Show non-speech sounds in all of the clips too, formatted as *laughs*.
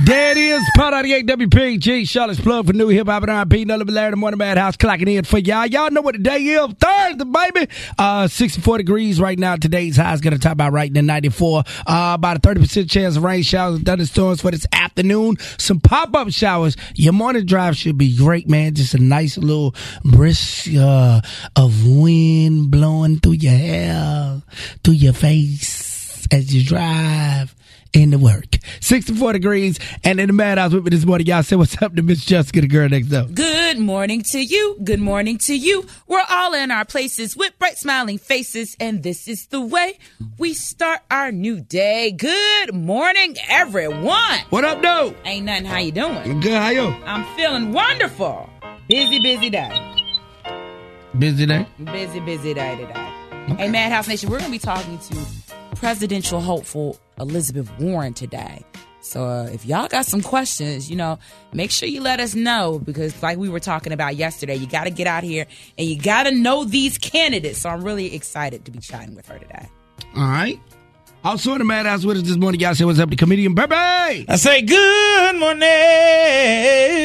There it is, Part of the 98 WPG, Charlotte's plug for new hip hop and R&B. Nothing Larry the Morning Madhouse clocking in for y'all. Y'all know what the day is. Thursday, baby. Uh, 64 degrees right now. Today's high is going to top out right in 94. Uh, about a 30% chance of rain showers and thunderstorms for this afternoon. Some pop-up showers. Your morning drive should be great, man. Just a nice little brisk, uh, of wind blowing through your hair, through your face as you drive into work. 64 degrees. And in the madhouse with me this morning, y'all say what's up to Miss Jessica, the girl next door. Good morning to you. Good morning to you. We're all in our places with bright smiling faces, and this is the way we start our new day. Good morning, everyone. What up, though? Ain't nothing. How you doing? Good, how you? I'm feeling wonderful. Busy, busy day. Busy day? Busy, busy day today. Hey, Madhouse Nation, we're going to be talking to presidential hopeful Elizabeth Warren today. So uh, if y'all got some questions, you know, make sure you let us know because, like we were talking about yesterday, you got to get out here and you got to know these candidates. So I'm really excited to be chatting with her today. All right. Also in the madhouse with us this morning, y'all say what's up to comedian Burpee. I say good morning.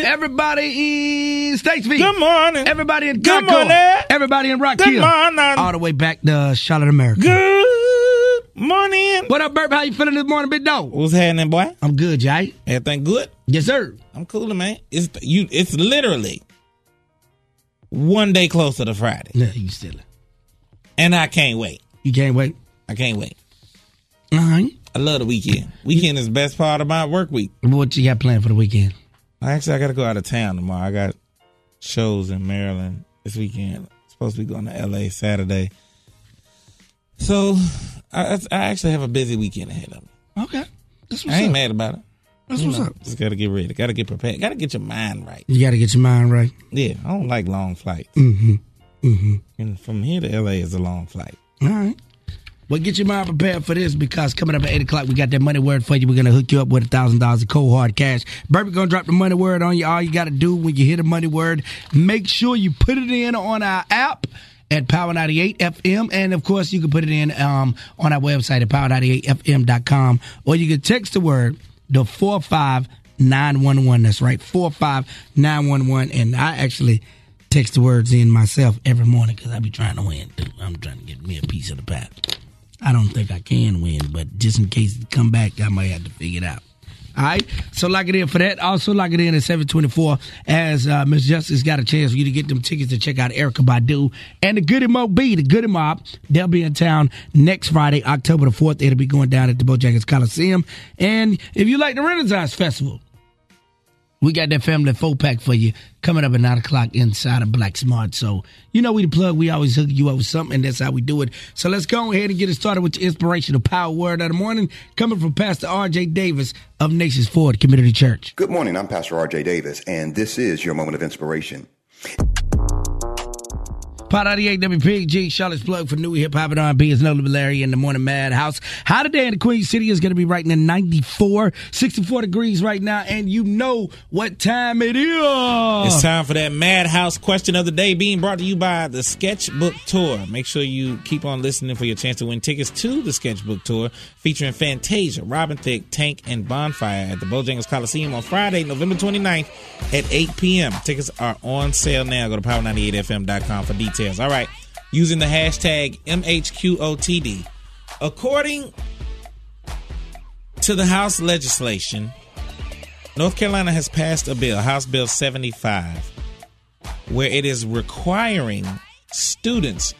Everybody in Statesville. Good morning. Everybody in Good Concord. morning. Everybody in Rock Good Hill. morning. All the way back to Charlotte, America. Good morning. What up, Burp? How you feeling this morning, big dog? What's happening, boy? I'm good, Jay. Everything good? Yes, sir. I'm cool, man. It's you. It's literally one day closer to Friday, Yeah, you still. and I can't wait. You can't wait. I can't wait. All right. I love the weekend. Weekend is the best part of my work week. What you got planned for the weekend? Actually, I got to go out of town tomorrow. I got shows in Maryland this weekend. Supposed to be going to L.A. Saturday. So I, I actually have a busy weekend ahead of me. Okay. That's what's I ain't up. mad about it. That's You what's know, up. Just got to get ready. Got to get prepared. Got to get your mind right. You got to get your mind right. Yeah, I don't like long flights. Mm-hmm. Mm-hmm. And from here to LA is a long flight. All right. Well, get your mind prepared for this because coming up at 8 o'clock, we got that money word for you. We're going to hook you up with a $1,000 of cold hard cash. Burpee going to drop the money word on you. All you got to do when you hear the money word, make sure you put it in on our app at Power 98 FM. And of course, you can put it in um, on our website at power98fm.com or you can text the word, the 45911. That's right, 45911. And I actually text the words in myself every morning because I be trying to win. I'm trying to get me a piece of the pie. I don't think I can win, but just in case it come back, I might have to figure it out. All right, so lock it in for that. Also lock it in at 724 as uh, Miss Justice got a chance for you to get them tickets to check out Erykah Badu and the Goodie Mob B, the Goodie Mob. They'll be in town next Friday, October the 4th. It'll be going down at the Bojangles Coliseum. And if you like the Renaissance Festival, we got that family four pack for you coming up at nine o'clock inside of Black Smart. So you know we the plug. We always hook you up with something, that's how we do it. So let's go ahead and get it started with your inspirational power word of the morning, coming from Pastor R.J. Davis of Nations Ford Community Church. Good morning. I'm Pastor RJ Davis, and this is your moment of inspiration. Pot 98 WPG, Charlotte's plug for new hip hop and R&B is no Larry in the morning madhouse. High today in the Queen City is going to be right in 94, 64 degrees right now, and you know what time it is. It's time for that Madhouse question of the day being brought to you by the Sketchbook Tour. Make sure you keep on listening for your chance to win tickets to the Sketchbook Tour featuring Fantasia, Robin Thicke, Tank, and Bonfyre at the Bojangles Coliseum on Friday, November 29th at 8 p.m. Tickets are on sale now. Go to power98fm.com for details. All right. Using the hashtag MHQOTD. According to the House legislation, North Carolina has passed a bill, House Bill 75, where it is requiring students,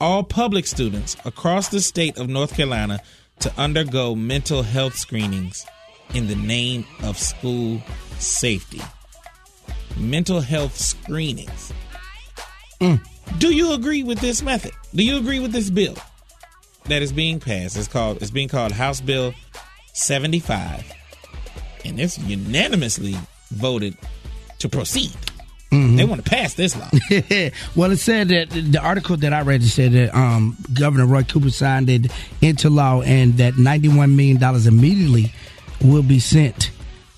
all public students across the state of North Carolina, to undergo mental health screenings in the name of school safety. Mental health screenings. Mm. Do you agree with this method? Do you agree with this bill that is being passed? It's called it's being called House Bill 75 and it's unanimously voted to proceed. They want to pass this law. *laughs* well, it said that the article that I read said that um, Governor Roy Cooper signed it into law, and that ninety-one million dollars immediately will be sent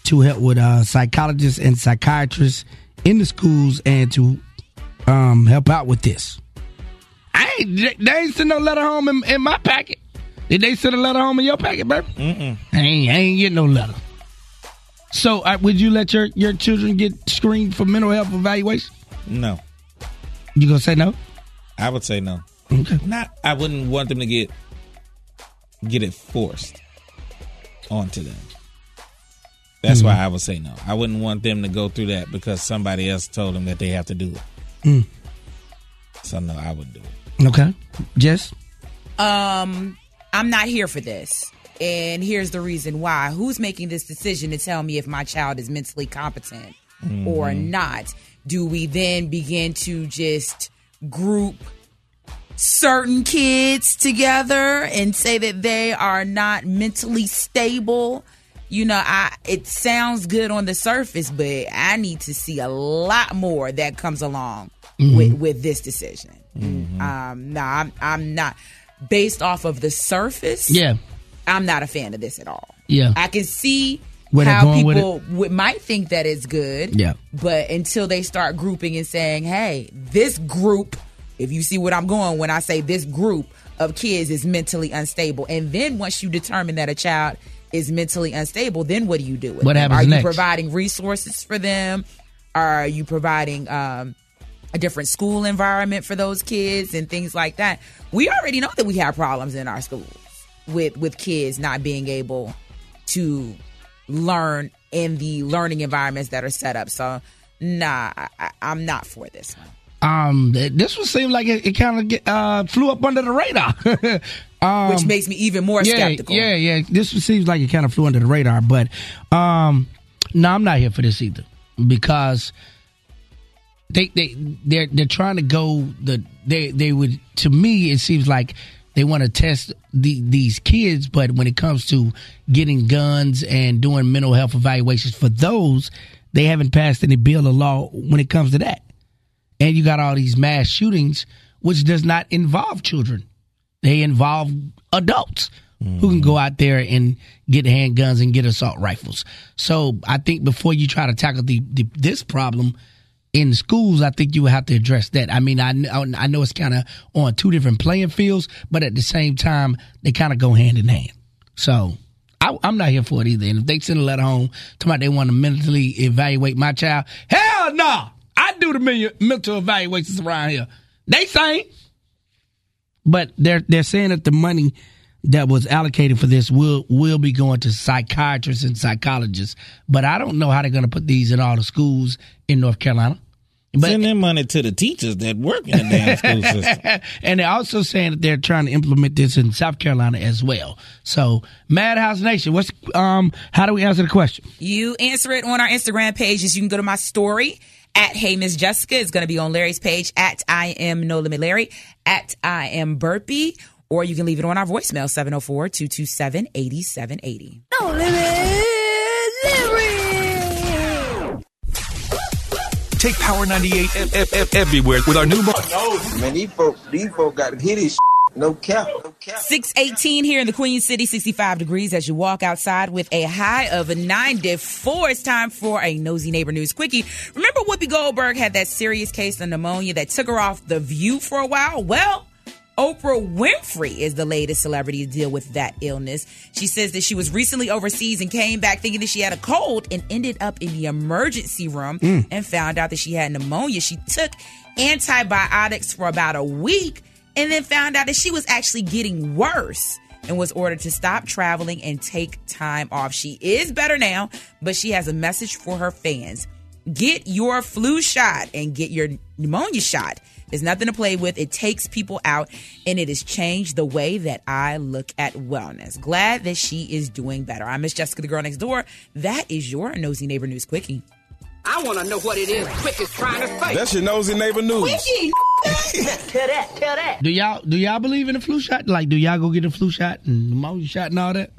to help with uh, psychologists and psychiatrists in the schools and to um, help out with this. I ain't, they- ain't send no letter home in, in my packet. Did they send a letter home in your packet, baby? Mm-mm. I ain't, I ain't getting no letter. So, uh, would you let your your children get screened for mental health evaluation? No, You gonna say no? I would say no. Okay. Not. I wouldn't want them to get get it forced onto them. That's why I would say no. I wouldn't want them to go through that because somebody else told them that they have to do it. So no, I would do it. Okay. Jess. Um, I'm not here for this. And here's the reason why. Who's making this decision to tell me if my child is mentally competent or not? Do we then begin to just group certain kids together and say that they are not mentally stable? You know, I it sounds good on the surface, but I need to see a lot more that comes along with with this decision. Um, no, I'm I'm not based off of the surface. Yeah. I'm not a fan of this at all. Yeah. I can see Where how people would, might think that it's good. Yeah. But until they start grouping and saying, hey, this group, if you see what I'm going when I say this group of kids is mentally unstable. And then once you determine that a child is mentally unstable, then what do you do with What them? happens Are next? you providing resources for them? Are you providing um, a different school environment for those kids and things like that? We already know that we have problems in our schools with with kids not being able to learn in the learning environments that are set up. So, nah, I, I'm not for this one. Um, this one seemed like it, it kind of uh, flew up under the radar. *laughs* um, Which makes me even more yeah, skeptical. yeah, yeah. This seems like it kind of flew under the radar, but um, no, I'm not here for this either because they they they're they're trying to go the they they would to me it seems like they want to test the, these kids, but when it comes to getting guns and doing mental health evaluations for those, they haven't passed any bill or law when it comes to that. And you got all these mass shootings, which does not involve children. They involve adults who can go mm-hmm. out there and get handguns and get assault rifles. So I think before you try to tackle the, the this problem in schools, I think you would have to address that. I mean, I I know it's kind of on two different playing fields, but at the same time, they kind of go hand in hand. So I, I'm not here for it either. And if they send a letter home talking about they want to mentally evaluate my child, hell no! I do the mental evaluations around here. They saying, but they're they're saying that the money that was allocated for this will will be going to psychiatrists and psychologists. But I don't know how they're going to put these in all the schools in North Carolina. But Send them money to the teachers that work in the damn *laughs* school system. and they're also saying that they're trying to implement this in South Carolina as well. So, Madhouse Nation, what's um how do we answer the question? You answer it on our Instagram pages. You can go to my story at Hey Miss Jessica. It's going to be on Larry's page at I am No Limit Larry, at I am Burpee, or you can leave it on our voicemail 704 227 8780. No limit, Take Power 98 F- F- F- everywhere with our new motto. Man, these folk, these folk got hit his no cap, no cap. 618 here in the Queen City, 65 degrees as you walk outside with a high of 94. It's time for a Nosy Neighbor News Quickie. Remember Whoopi Goldberg had that serious case of pneumonia that took her off The View for a while? Well, Oprah Winfrey is the latest celebrity to deal with that illness. She says that she was recently overseas and came back thinking that she had a cold and ended up in the emergency room mm. and found out that she had pneumonia. She took antibiotics for about a week and then found out that she was actually getting worse and was ordered to stop traveling and take time off. She is better now, but she has a message for her fans. Get your flu shot and get your pneumonia shot. There's nothing to play with. It takes people out and it has changed the way that I look at wellness. Glad that she is doing better. I'm Miss Jessica, the girl next door. That is your nosy neighbor news quickie. I want to know what it is Quick is trying to say. That's your nosy neighbor news. Quickie. *laughs* tell that, tell that. Do y'all do y'all believe in the flu shot? Like, do y'all go get a flu shot and the pneumonia shot and all that?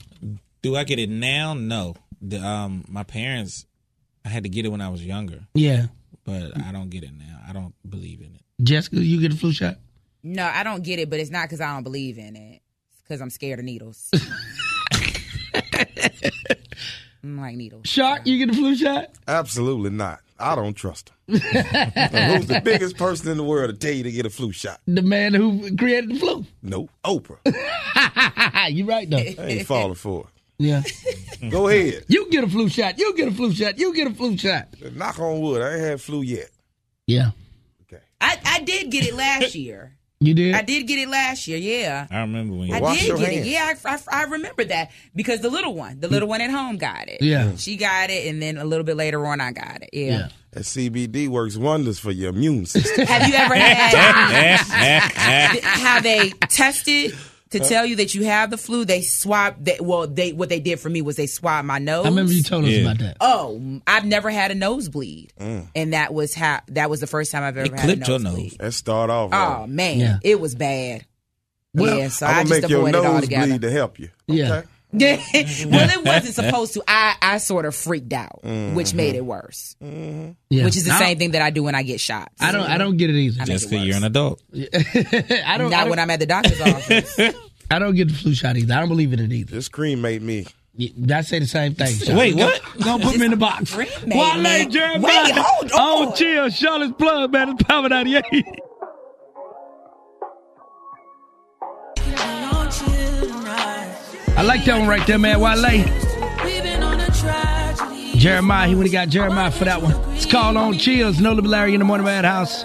Do I get it now? No. The, um, my parents, I had to get it when I was younger, Yeah, but I don't get it now. I don't believe in it. Jessica, you get a flu shot? No, I don't get it, but it's not because I don't believe in it. It's because I'm scared of needles. *laughs* I'm like needles. Shark, you get a flu shot? Absolutely not. I don't trust him. *laughs* Who's the biggest person in the world to tell you to get a flu shot? The man who created the flu. No, Oprah. *laughs* you right though. I ain't falling for it. Yeah. Go ahead. You get a flu shot. You get a flu shot. You get a flu shot. Knock on wood. I ain't had flu yet. Yeah. I, I did get it last year. You did? I did get it last year. Yeah. I remember when you I Wash did your get hands. it. Yeah, I, I, I remember that because the little one, the little one at home got it. Yeah. She got it, and then a little bit later on, I got it. Yeah. Yeah. That CBD works wonders for your immune system. Have you ever had *laughs* how they tested to Uh. tell you that you have the flu? They swab. They, well, they what they did for me was they swabbed my nose. I remember you told us Yeah. about that. Oh, I've never had a nosebleed, and that was how that was the first time I've ever It had a clipped your nose. Let's start off. Oh man, Yeah. it was bad. Well, yeah, so I'm gonna just make your avoided it nose altogether. bleed to help you. Okay? Yeah. *laughs* well, it wasn't *laughs* supposed to. I, I sort of freaked out, Mm-hmm. which made it worse. Yeah. Which is the Now, same thing that I do when I get shots. I don't. I don't get it either. Just it because you're an adult. *laughs* I don't. I Not don't, when I'm at the doctor's office. I don't get the flu shot either. I don't believe in it either. This cream made me. I say the same thing. Sean. Wait, what? Don't put me in the box. Green man, Wale. Jeremih. Wait, hold on. Oh, chill. Charlotte's blood, man. It's Power 98. Like that one right there, man. Wale. Jeremih, he would have got Jeremih for that one. It's called On Chills. No Limit Larry in the Morning Madhouse.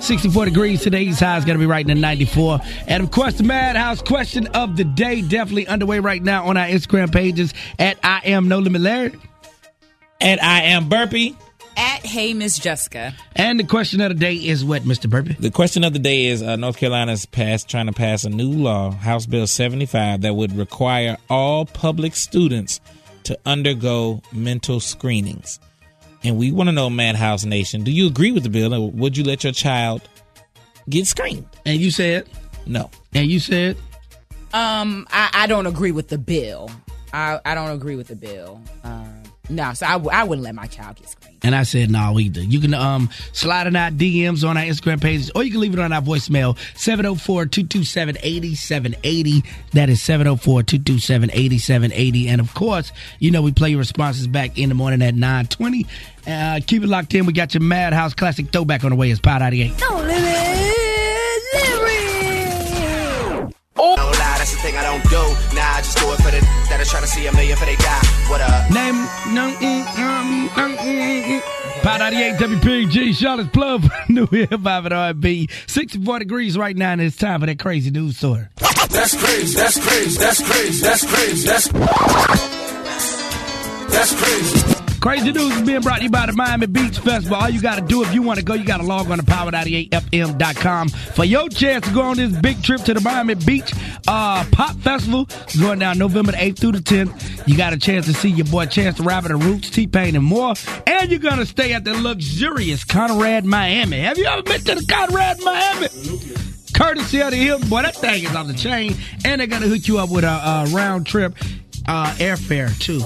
64 degrees today. East high is going to be right in the 94. And of course, the Madhouse question of the day definitely underway right now on our Instagram pages at I am No Limit Larry. And I am Burpee. At Hey Miss Jessica. And the question of the day is what, Mr. Burpee? The question of the day is uh, North Carolina's passed trying to pass a new law, House Bill 75, that would require all public students to undergo mental screenings. And we want to know, Madhouse Nation, do you agree with the bill? Or would you let your child get screened? And you said, No. and you said, Um, I, I don't agree with the bill. I, I don't agree with the bill. Um, no, so I, w- I wouldn't let my child get screened. and I said no either. You can um slide in our DMs on our Instagram pages, or you can leave it on our voicemail 704-227-8780. That is 704-227-8780. And of course, you know we play your responses back in the morning at 920. Uh, keep it locked in. We got your Madhouse Classic Throwback on the way. It's Pod 98. No limit, lyric. Don't lie, that's the thing I don't do. Nah, I just do it for the that are trying to see a million for they die. What up? Name no mm, um, um, mm, mm. Pod 98 WPG Charlotte's plug *laughs* new hip hop and R&B. 64 degrees right now, and it's time for that crazy news story. That's crazy, that's crazy, that's crazy, that's crazy, that's that's crazy. Crazy News is being brought to you by the Miami Beach Festival. All you got to do if you want to go, you got to log on to power98fm.com for your chance to go on this big trip to the Miami Beach uh, Pop Festival. Going down November the 8th through the 10th. You got a chance to see your boy Chance the Rapper, the Roots, T-Pain, and more. And you're going to stay at the luxurious Conrad Miami. Have you ever been to the Conrad Miami? Courtesy of the Hilton. Boy, that thing is on the chain. And they're going to hook you up with a, a round trip uh, airfare, too.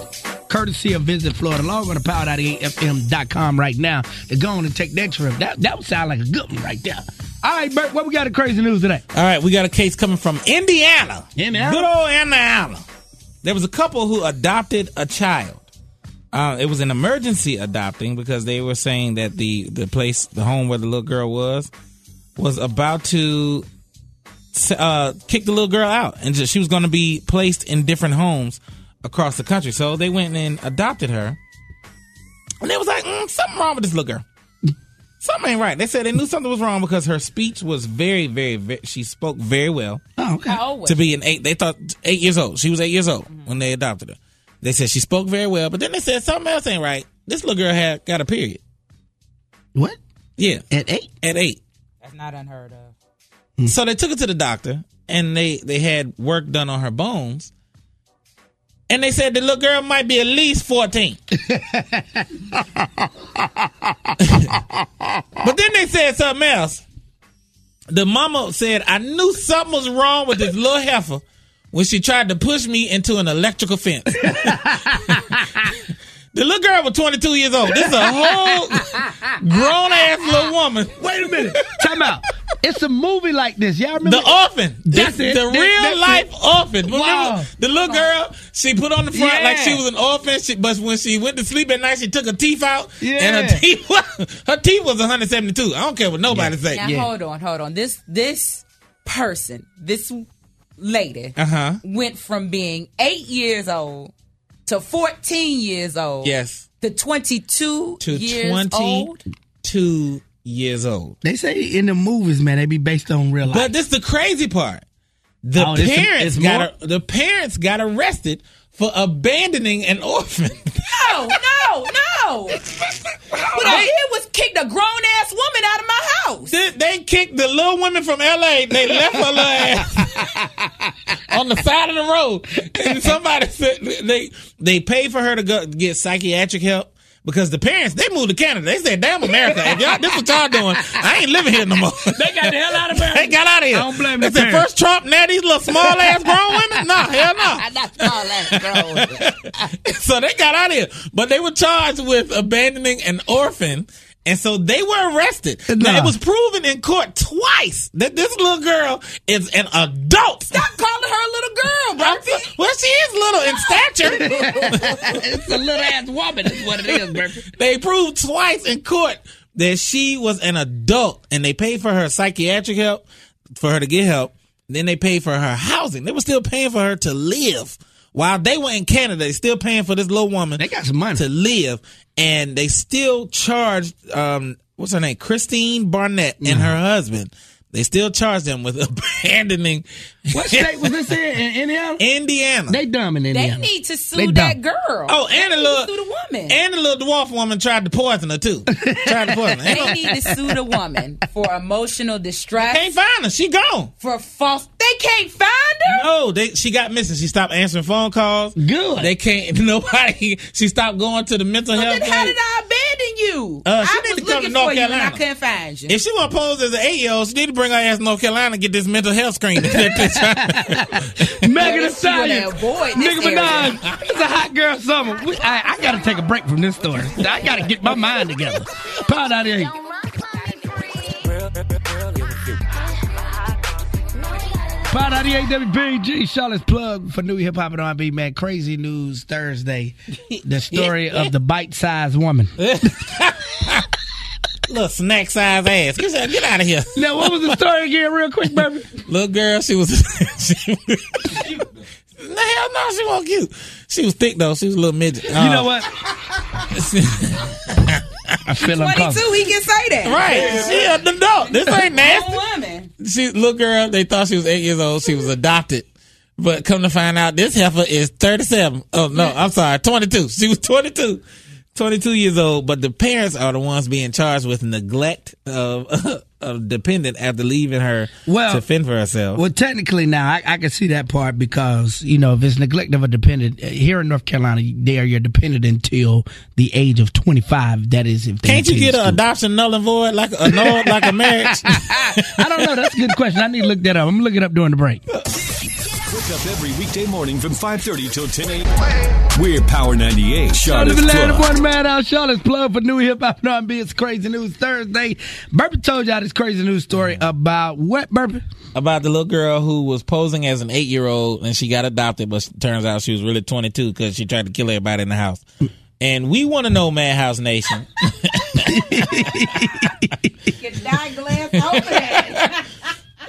Courtesy of Visit Florida. Log on to power98fm.com right now to go on and take that trip. That, that would sound like a good one right there. All right, Bert, what we got in crazy news today? All right, we got a case coming from Indiana. Indiana? Good old Indiana. There was a couple who adopted a child. Uh, it was an emergency adopting because they were saying that the, the place, the home where the little girl was, was about to uh, kick the little girl out. And just, she was going to be placed in different homes across the country. So they went and adopted her. And they was like, mm, something wrong with this little girl. *laughs* Something ain't right. They said they knew something was wrong because her speech was very, very, very she spoke very well. Oh, okay. How old was To be an eight, they thought eight years old. She was eight years old when they adopted her. They said she spoke very well, but then they said something else ain't right. This little girl had got a period. What? Yeah, At 8? at eight. That's not unheard of. So they took her to the doctor and they they had work done on her bones. And they said the little girl might be at least 14. *laughs* but then they said something else. The mama said, I knew something was wrong with this little heifer when she tried to push me into an electrical fence. *laughs* the little girl was 22 years old. This is a whole grown ass little woman. Wait a minute. Time out. It's a movie like this. Y'all remember? The orphan. That's the, it. The That- real life it. orphan. Remember Wow. the little girl? She put on the front Yeah. like she was an orphan. She, but when she went to sleep at night, she took her teeth out, Yeah. and *laughs* her teeth was, her teeth was 172. I don't care what nobody say. Now hold on, hold on. This this person, this lady, Uh huh. went from being eight years old to 14 years old. Yes. To 22 To years old. 22 years old. They say in the movies, man, they be based on real life. But this is the crazy part. The Oh, parents it's got the parents got arrested for abandoning an orphan. *laughs* No, no, no. What I did was kick the grown ass woman out of my house. they, they kicked the little woman from LA. They left her ass *laughs* on the side of the road. And somebody said they they paid for her to go get psychiatric help. Because the parents, they moved to Canada. They said, damn America, if y'all, this what y'all doing, I ain't living here no more. they got the hell out of *laughs* America. They got out of here. I don't blame they the said, parents. first Trump, now these little small ass grown women? No, hell no. *laughs* Not small ass grown. *laughs* so they got out of here. But they were charged with abandoning an orphan. And so they were arrested. Now, it was proven in court twice that this little girl is an adult. Stop calling her a little girl, bro. Well, she is little in stature. *laughs* it's a little ass woman, is what it is, baby. they proved twice in court that she was an adult and they paid for her psychiatric help, for her to get help. Then they paid for her housing. They were still paying for her to live. While they were in Canada, they still paying for this little woman They got some money. to live. And they still charged, um, what's her name? Kristine Barnett and her husband. They still charged them with *laughs* abandoning What state was this in? In Indiana? Indiana. They dumb in Indiana. They need to They sue dumb. that girl. Oh, and They the need little sue the woman. and the little dwarf woman tried to poison her too. tried to poison her. They need to sue the woman for emotional distress. Can't find her. She gone. for false. They can't find her. No, they she got missing. She stopped answering phone calls. Good. They can't. *laughs* Nobody. She stopped going to the mental But health. then how did I abandon you? Uh, she I need was to come to looking North for you and I couldn't find you. If she want to pose as an eight year old, she need to bring her ass to North Carolina and get this mental health screening. *laughs* Megan Thee Let's see what Stallion. that boy in Nicki this area. Minaj. It's a hot girl summer. We- I, I got to take a break from this story. I got to get my mind together. Pound out here. Pound out here, WBG. Charlotte's plug for new hip hop and R&B, man. Crazy news Thursday. The story *laughs* of the bite-sized woman. *laughs* Little snack size ass. Get, get out of here. Now, what was the story again, real quick, baby? *laughs* Little girl, she was. she, she, the hell no, she wasn't cute. She was thick though. She was a little midget. Uh, You know what? I feel uncomfortable. Twenty-two, he can say that. Right. She an adult. This ain't nasty. Woman. she little girl, they thought she was eight years old. She was adopted. But come to find out, this heifer is 37. Oh, no, I'm sorry, 22. She was 22. 22 years old, but the parents are the ones being charged with neglect of, *laughs* of dependent after leaving her Well- to fend for herself. Well, technically now I, I can see that part because you know if it's neglect of a dependent uh, here in North Carolina, they are your dependent until the age of twenty five. That is if they Can't you get an adoption null and void like a null, like a marriage? *laughs* I don't know. That's a good question. I need to look that up. I'm gonna look it up during the break. *laughs* Wake up every weekday morning from 5.30 till 10 a.m. We're Power 98, Charlotte's Charlotte Atlanta, Plug. one man out. Charlotte's plug for new hip hop and R&B. It's crazy news Thursday. Burpee told y'all this crazy news story about what Burpee? About the little girl who was posing as an eight year old and she got adopted, but turns out she was really 22 because she tried to kill everybody in the house. And we want to know, Madhouse Nation. *laughs* Get that glass open.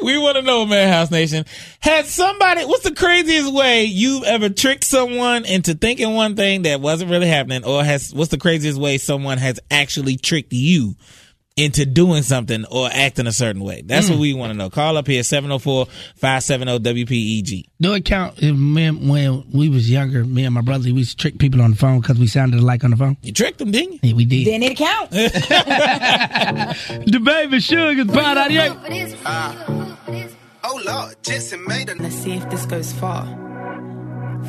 We want to know, Madhouse Nation. Has somebody, what's the craziest way you've ever tricked someone into thinking one thing that wasn't really happening? Or has, what's the craziest way someone has actually tricked you into doing something or acting a certain way? That's what hmm. we want to know. Call up here, 704-570-WPEG. Do it count if me, and- when we was younger, me and my brother, we used to trick people on the phone because we sounded alike on the phone? You tricked them, didn't you? Yeah, we did. then it counts. *laughs* the baby sugars, pound out here. Oh Lord, Jetson made a Let's see if this goes far.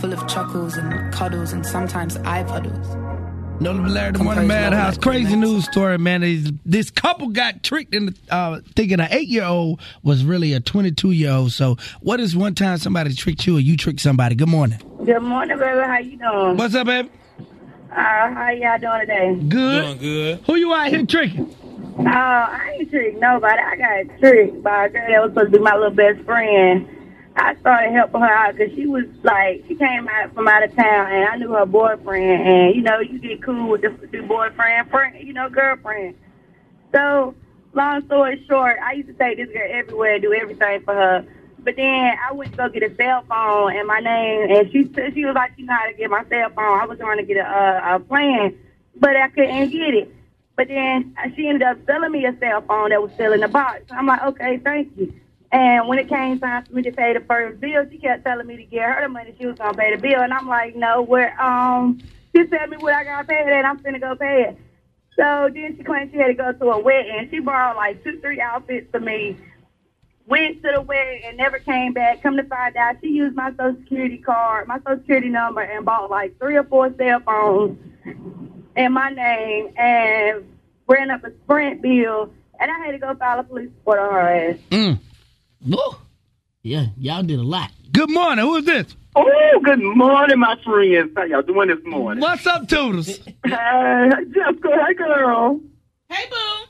Full of chuckles and cuddles and sometimes eye puddles. No, Larry, the Compose morning madhouse. Crazy like news story, man. Is this couple got tricked into uh, thinking an eight year old was really a 22 year old. So, what is one time somebody tricked you or you tricked somebody? Good morning. Good morning, baby. How you doing? What's up, baby? Uh, how y'all doing today? Good. Doing good. Who you out here tricking? Oh, I ain't tricked nobody. I got tricked by a girl that was supposed to be my little best friend. I started helping her out because she was like, she came out from out of town, and I knew her boyfriend. And you know, you get cool with the, the boyfriend, friend, you know, girlfriend. So, long story short, I used to take this girl everywhere, and do everything for her. But then I went to go get a cell phone and my name, and she said she was like, "You know how to get my cell phone?" I was trying to get a, a, a plan, but I couldn't get it. But then she ended up selling me a cell phone that was still in the box. I'm like, "Okay, thank you." And when it came time for me to pay the first bill, she kept telling me to get her the money. She was gonna pay the bill, and I'm like, "No, where?" Um, she said me what I gotta pay and I'm finna go pay it. So then she claimed she had to go to a wedding. She borrowed like two, three outfits for me. Went to the wedding and never came back. Come to find out, she used my social security card, my social security number, and bought like three or four cell phones in my name and ran up a Sprint bill. And I had to go file a police report on her ass. Mm. Woo. Yeah, y'all did a lot. Good morning. Who is this? Oh, good morning, my friends. How y'all doing this morning? What's up, Toodles? *laughs* Hey, Jessica. Hey, girl. Hey, boo.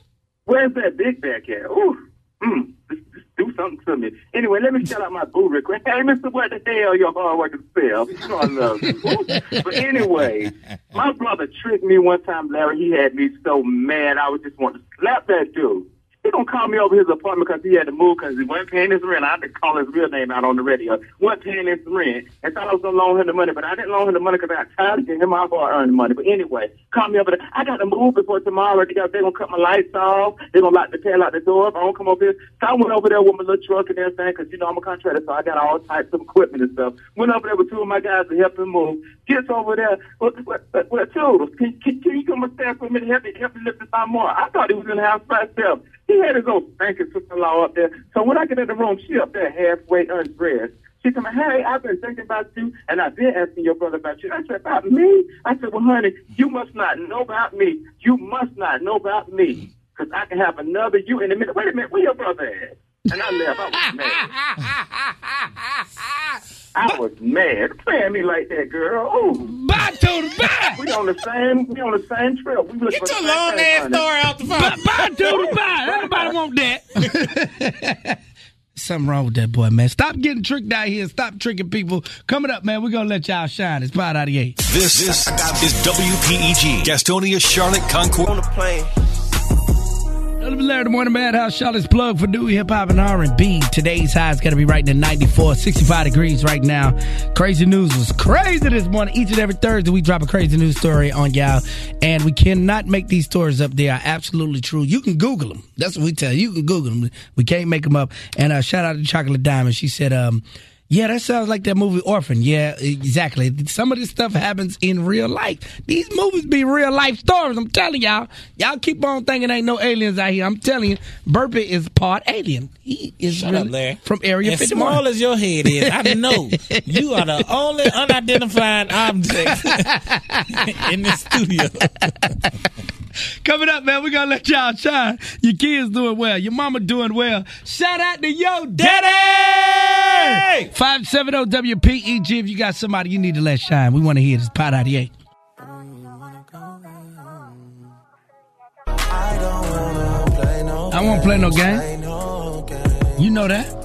Where's that big back at? Ooh, mm, just, just do something to me. Anyway, let me shout out my boo quick. Hey, Mister, what the hell, your hard working self? You know I love you. But anyway, my brother tricked me one time, Larry. He had me so mad. I was just want to slap that dude. He gonna call me over his apartment because he had to move because he wasn't paying his rent. I had to call his real name out on the radio. wasn't paying his rent and thought I was gonna loan him the money, but I didn't loan him the money because I tired of getting him out for earning money. But anyway, call me over there. I got to move before tomorrow. They they're gonna cut my lights off. They're gonna lock the tail out the door if I don't come over here. So I went over there with my little truck and everything because you know I'm a contractor, so I got all types of equipment and stuff. Went over there with two of my guys to help him move. Gets over there. What? What? what Toodles, can, can, can you come upstairs for a minute? Help me, help me lift this out more. I thought he was the house by himself. He had his own stinking sister-in-law up there. So when I get in the room, she up there halfway undressed. She told me, hey, I've been thinking about you, and I've been asking your brother about you. I said, about me? I said, well, honey, you must not know about me. You must not know about me, because I can have another you in a minute. Wait a minute, where your brother at? And I left. I was *laughs* mad. I was mad. Playing me like that, girl. Ooh. Bye, Toodles. Bye. We on the same. We on the same trip. We Get your long ass story out the phone. Bye, bye Toodles. Bye. Everybody want that. *laughs* Something wrong with that boy, man. Stop getting tricked out here. Stop tricking people. Coming up, man, we're going to let y'all shine. It's Pod 98. This, this is WPEG, Gastonia, Charlotte, Concord. On the plane. Larry the Morning Madhouse, Charlotte's plug for new hip hop and R&B. Today's high is going to be right in 94, 65 degrees right now. Crazy news was crazy this morning. Each and every Thursday, we drop a crazy news story on y'all, and we cannot make these stories up. They are absolutely true. You can Google them. That's what we tell you. You can Google them. We can't make them up. And uh, shout out to Chocolate Diamond. She said, um, yeah, that sounds like that movie Orphan. Yeah, exactly. Some of this stuff happens in real life. These movies be real life stories. I'm telling y'all. Y'all keep on thinking ain't no aliens out here. I'm telling you, Burpee is part alien. He is Shut really up, Larry. from Area As 51. small as your head is, I *laughs* know you are the only unidentified object *laughs* *laughs* in this studio. Coming up, man, we're gonna let y'all shine. Your kids doing well. Your mama doing well. Shout out to yo daddy! 570 WPEG. If you got somebody you need to let shine, we want to hear this pot out of the eight. I won't play no game. You know that.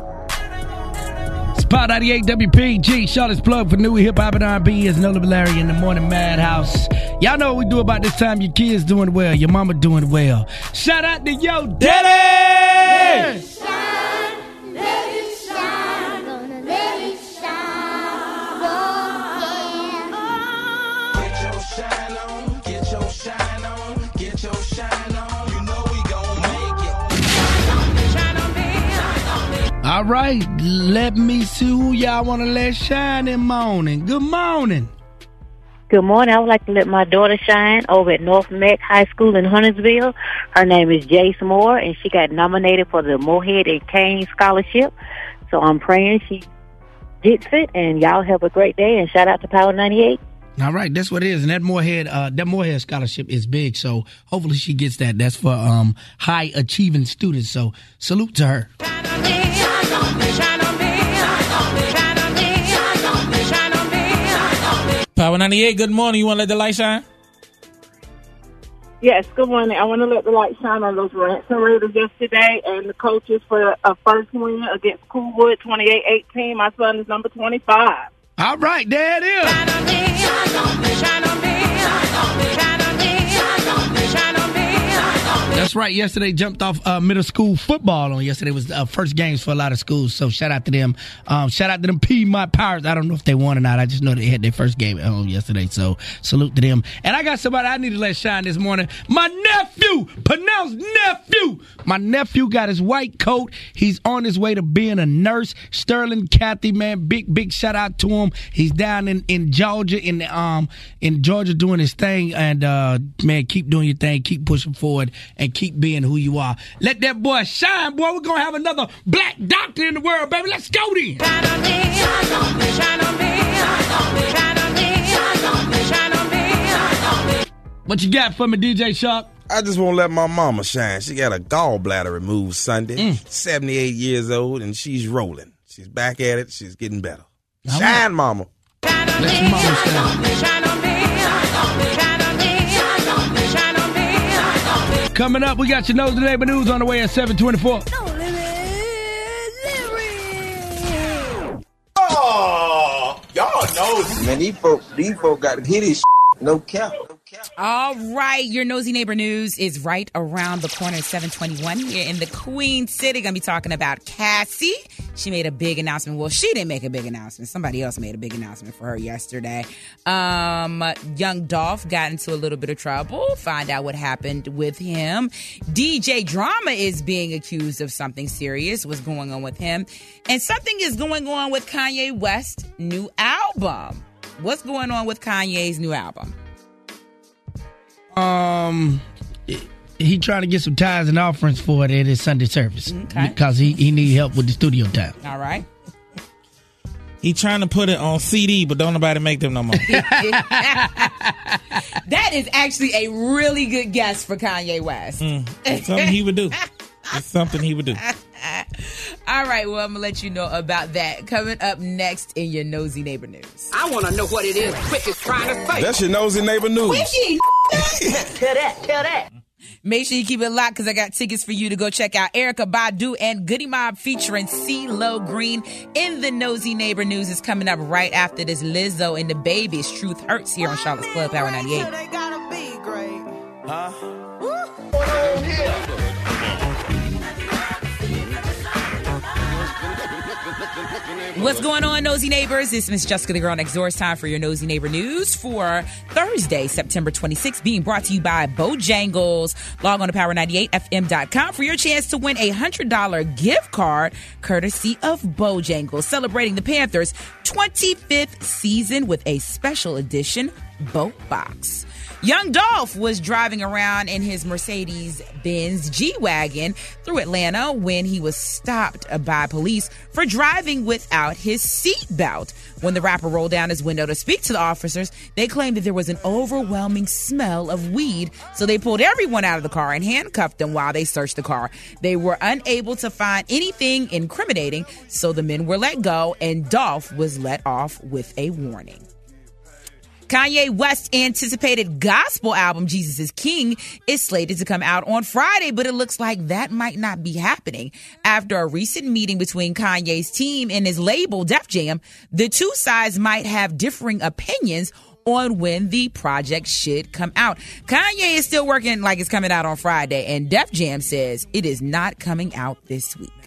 Spot 98 WPG, Charlotte's plug for new hip hop and R&B is Nola Larry in the morning madhouse. Y'all know what we do about this time. Your kids doing well, your mama doing well. Shout out to yo daddy! All right, let me see who y'all want to let shine in morning. Good morning. Good morning. I would like to let my daughter shine over at North Meck High School in Huntersville. Her name is Jace Moore, and she got nominated for the Morehead and Cain Scholarship. So I'm praying she gets it, and y'all have a great day, and shout out to Power 98. All right, that's what it is, and that Morehead, uh, that Morehead scholarship is big. So hopefully she gets that. That's for um high achieving students. So salute to her. Power 98, good morning. You want to let the light shine? Yes, good morning. I want to let the light shine on those Ranson Raiders yesterday and the coaches for a first win against Coulwood 28-18. My son is number 25. All right, there it is. That's That's right. Yesterday jumped off uh, middle school football on yesterday was uh, first games for a lot of schools. So shout out to them. Um, shout out to them Piedmont Pirates. I don't know if they won or not. I just know they had their first game at home yesterday. So salute to them. And I got somebody I need to let shine this morning. My nephew, pronounced nephew. My nephew got his white coat. He's on his way to being a nurse. Sterling Cathy, man, big big shout out to him. He's down in, in Georgia in the, um in Georgia doing his thing. And uh, man, keep doing your thing. Keep pushing forward keep being who you are. Let that boy shine, boy. We're gonna have another black doctor in the world, baby. Let's go then. Shine on me, shine on me, shine on me, shine on me, shine on me, shine on me, shine on me, shine on me. What you got for me, DJ Shark? I just won't let my mama shine. She got a gallbladder removed Sunday. Mm. 78 years old, and she's rolling. She's back at it. She's getting better. Shine, right. mama. Let your mama shine. Shine on me, Coming up, we got your nose to neighbor news on the way at 724. Oh, y'all know. Man, these folks, these folks got to hit his no cap. All right, your nosy neighbor news is right around the corner at 721 here in the Queen City. Gonna be talking about Cassie. She made a big announcement. Well, she didn't make a big announcement. Somebody else made a big announcement for her yesterday. Um, young Dolph got into a little bit of trouble. Find out what happened with him. DJ Drama is being accused of something serious. What's going on with him? And something is going on with Kanye West's new album. What's going on with Kanye's new album? Um, he trying to get some tithes and offerings for it at his Sunday service Okay. because he, he need help with the studio time. All right. He trying to put it on CD, but don't nobody make them no more. *laughs* that is actually a really good guess for Kanye West. Hmm. It's something he would do. It's something he would do. *laughs* All right, well, I'm gonna let you know about that coming up next in your nosy neighbor news. I want to know what it is quick as trying to say. That's your nosy neighbor news. Quickie! *laughs* Tell that, tell that. Make sure you keep it locked because I got tickets for you to go check out. Erykah Badu and Goodie Mob featuring CeeLo Green in the Nosy Neighbor News is coming up right after this. Lizzo and the Babies Truth Hurts here on Charlotte's Club Power 98. They What's going on, nosy neighbors? It's Miss Jessica, the girl next door. It's time for your nosy neighbor news for Thursday, September 26th, being brought to you by Bojangles. Log on to power98fm.com for your chance to win a $100 gift card courtesy of Bojangles, celebrating the Panthers' 25th season with a special edition boat box. Young Dolph was driving around in his Mercedes Benz G Wagon through Atlanta when he was stopped by police for driving without his seatbelt. When the rapper rolled down his window to speak to the officers, they claimed that there was an overwhelming smell of weed, so they pulled everyone out of the car and handcuffed them while they searched the car. They were unable to find anything incriminating, so the men were let go and Dolph was let off with a warning. Kanye West's anticipated gospel album, Jesus is King, is slated to come out on Friday, but it looks like that might not be happening. After a recent meeting between Kanye's team and his label, Def Jam, the two sides might have differing opinions on when the project should come out. Kanye is still working like it's coming out on Friday, and Def Jam says it is not coming out this week.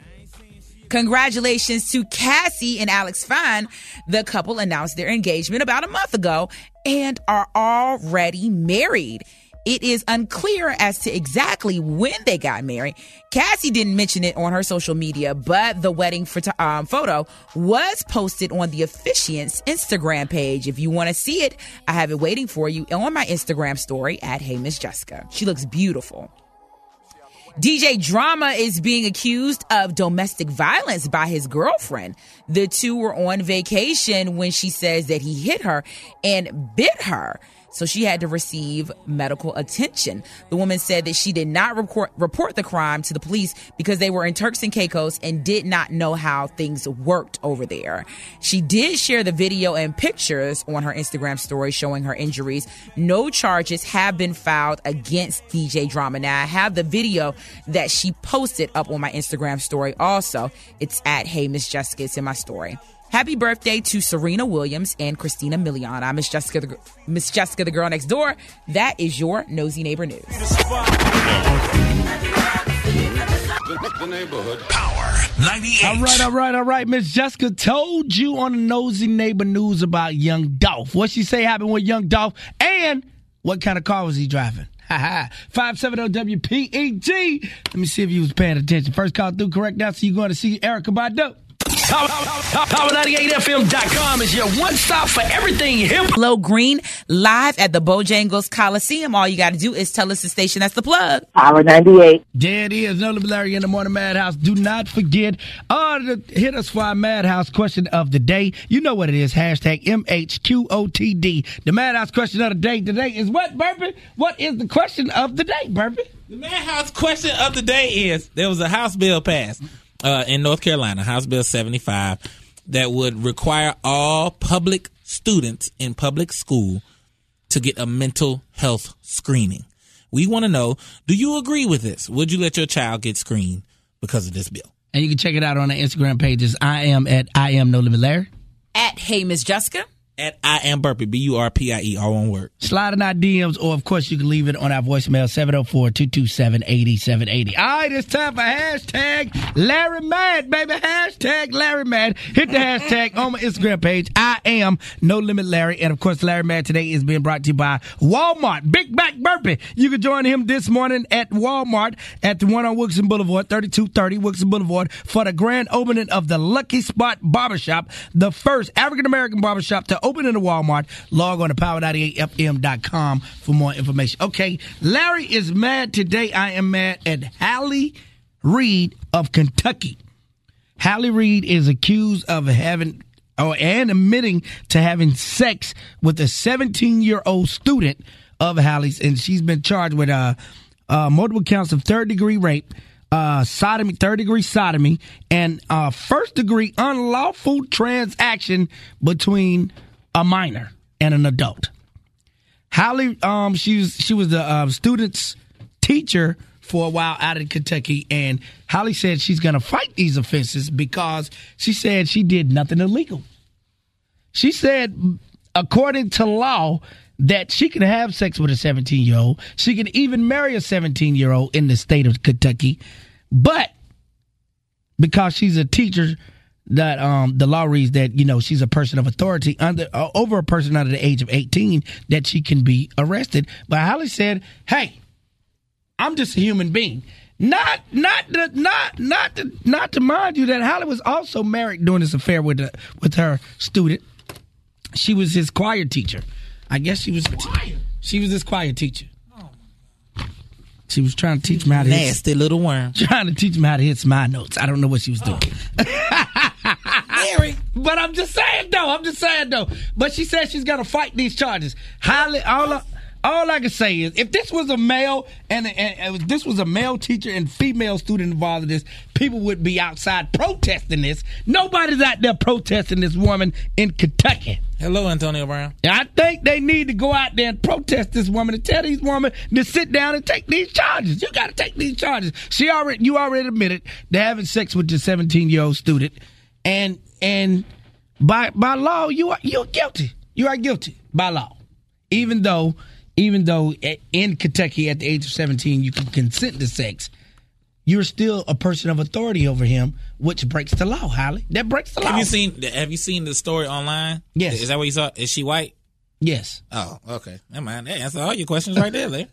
Congratulations to Cassie and Alex Fine. The couple announced their engagement about a month ago and are already married. It is unclear as to exactly when they got married. Cassie didn't mention it on her social media, but the wedding photo, um, photo was posted on the officiant's Instagram page. If you want to see it, I have it waiting for you on my Instagram story at Hey Miss Jessica. She looks beautiful. DJ Drama is being accused of domestic violence by his girlfriend. The two were on vacation when she says that he hit her and bit her. So she had to receive medical attention. The woman said that she did not report, report the crime to the police because they were in Turks and Caicos and did not know how things worked over there. She did share the video and pictures on her Instagram story showing her injuries. No charges have been filed against DJ Drama. Now I have the video that she posted up on my Instagram story also. It's at Hey Miss Jessica. It's in my story. Happy birthday to Serena Williams and Christina Milian. I'm Miss Jessica, the, Miss Jessica, the girl next door. That is your nosy neighbor news. the, the neighborhood. Power 98. All right, all right, all right. Miss Jessica told you on the nosy neighbor news about Young Dolph. What she say happened with Young Dolph, and what kind of car was he driving? Ha *laughs* ha. Five seven oh zero WPEG. Let me see if you was paying attention. First call through correct now, so you're going to see Erykah Badu. Power98FM.com is your one stop for everything hip. Low Green live at the Bojangles Coliseum. All you got to do is tell us the station that's the plug. Power 98. There it is. No Larry in the Morning Madhouse. Do not forget uh, to hit us for our Madhouse question of the day. You know what it is. Hashtag MHQOTD. The Madhouse question of the day today is what, Burpee? What is the question of the day, Burpee? The Madhouse question of the day is there was a House bill passed uh, in North Carolina, House Bill 75, that would require all public students in public school to get a mental health screening. We want to know do you agree with this? Would you let your child get screened because of this bill? And you can check it out on our Instagram pages. I am at I am No Limit Larry. At Hey Miss Jessica. At I am Burpee, B U R P I E, all one word. Slide in our DMs, or of course, you can leave it on our voicemail 704 227 8780. All right, it's time for hashtag Larry Mad, baby. Hashtag Larry Mad. Hit the hashtag on my Instagram page. I am No Limit Larry. And of course, Larry Mad today is being brought to you by Walmart. Big Back Burpee. You can join him this morning at Walmart at the one oh on Wilson Boulevard, 3230 Wilson Boulevard, for the grand opening of the Lucky Spot Barbershop, the first African American barbershop to open in a Walmart. Log on to power98fm.com for more information. Okay, Larry is mad today. I am mad at Hallie Reed of Kentucky. Hallie Reed is accused of having or and admitting to having sex with a 17 year old student of Hallie's, and she's been charged with uh, uh, multiple counts of third degree rape, uh, sodomy, third degree sodomy, and uh, first degree unlawful transaction between a minor and an adult. Holly, um, she was she was the uh, student's teacher for a while out in Kentucky, and Holly said she's going to fight these offenses because she said she did nothing illegal. She said, according to law, that she can have sex with a 17 year old. She can even marry a 17 year old in the state of Kentucky, but because she's a teacher, that um the law reads that you know she's a person of authority under uh, over a person under the age of 18 that she can be arrested. But Holly said, "Hey, I'm just a human being." Not, not, to, not, not, to, not to mind you that Holly was also married during this affair with the, with her student. She was his choir teacher. I guess she was. She was his choir teacher. She was trying to teach me how to hit- Nasty little worm. Trying to teach me how to hit my notes. I don't know what she was doing. Mary. *laughs* But I'm just saying though. I'm just saying though. But she says she's gonna fight these charges. Highly all I, all I can say is if this was a male and, and, and if this was a male teacher and female student involved in this, people would be outside protesting this. Nobody's out there protesting this woman in Kentucky. Hello, Antonio Brown. I think they need to go out there and protest this woman and tell these women to sit down and take these charges. You got to take these charges. She already, you already admitted to having sex with your 17 year old student, and and by by law you are you're guilty. You are guilty by law, even though even though in Kentucky at the age of 17 you can consent to sex. You're still a person of authority over him, which breaks the law, Holly. That breaks the law. Have you seen? Have you seen the story online? Yes. Is that what you saw? Is she white? Yes. Oh, okay. Never mind. That answers all your questions right there, Larry.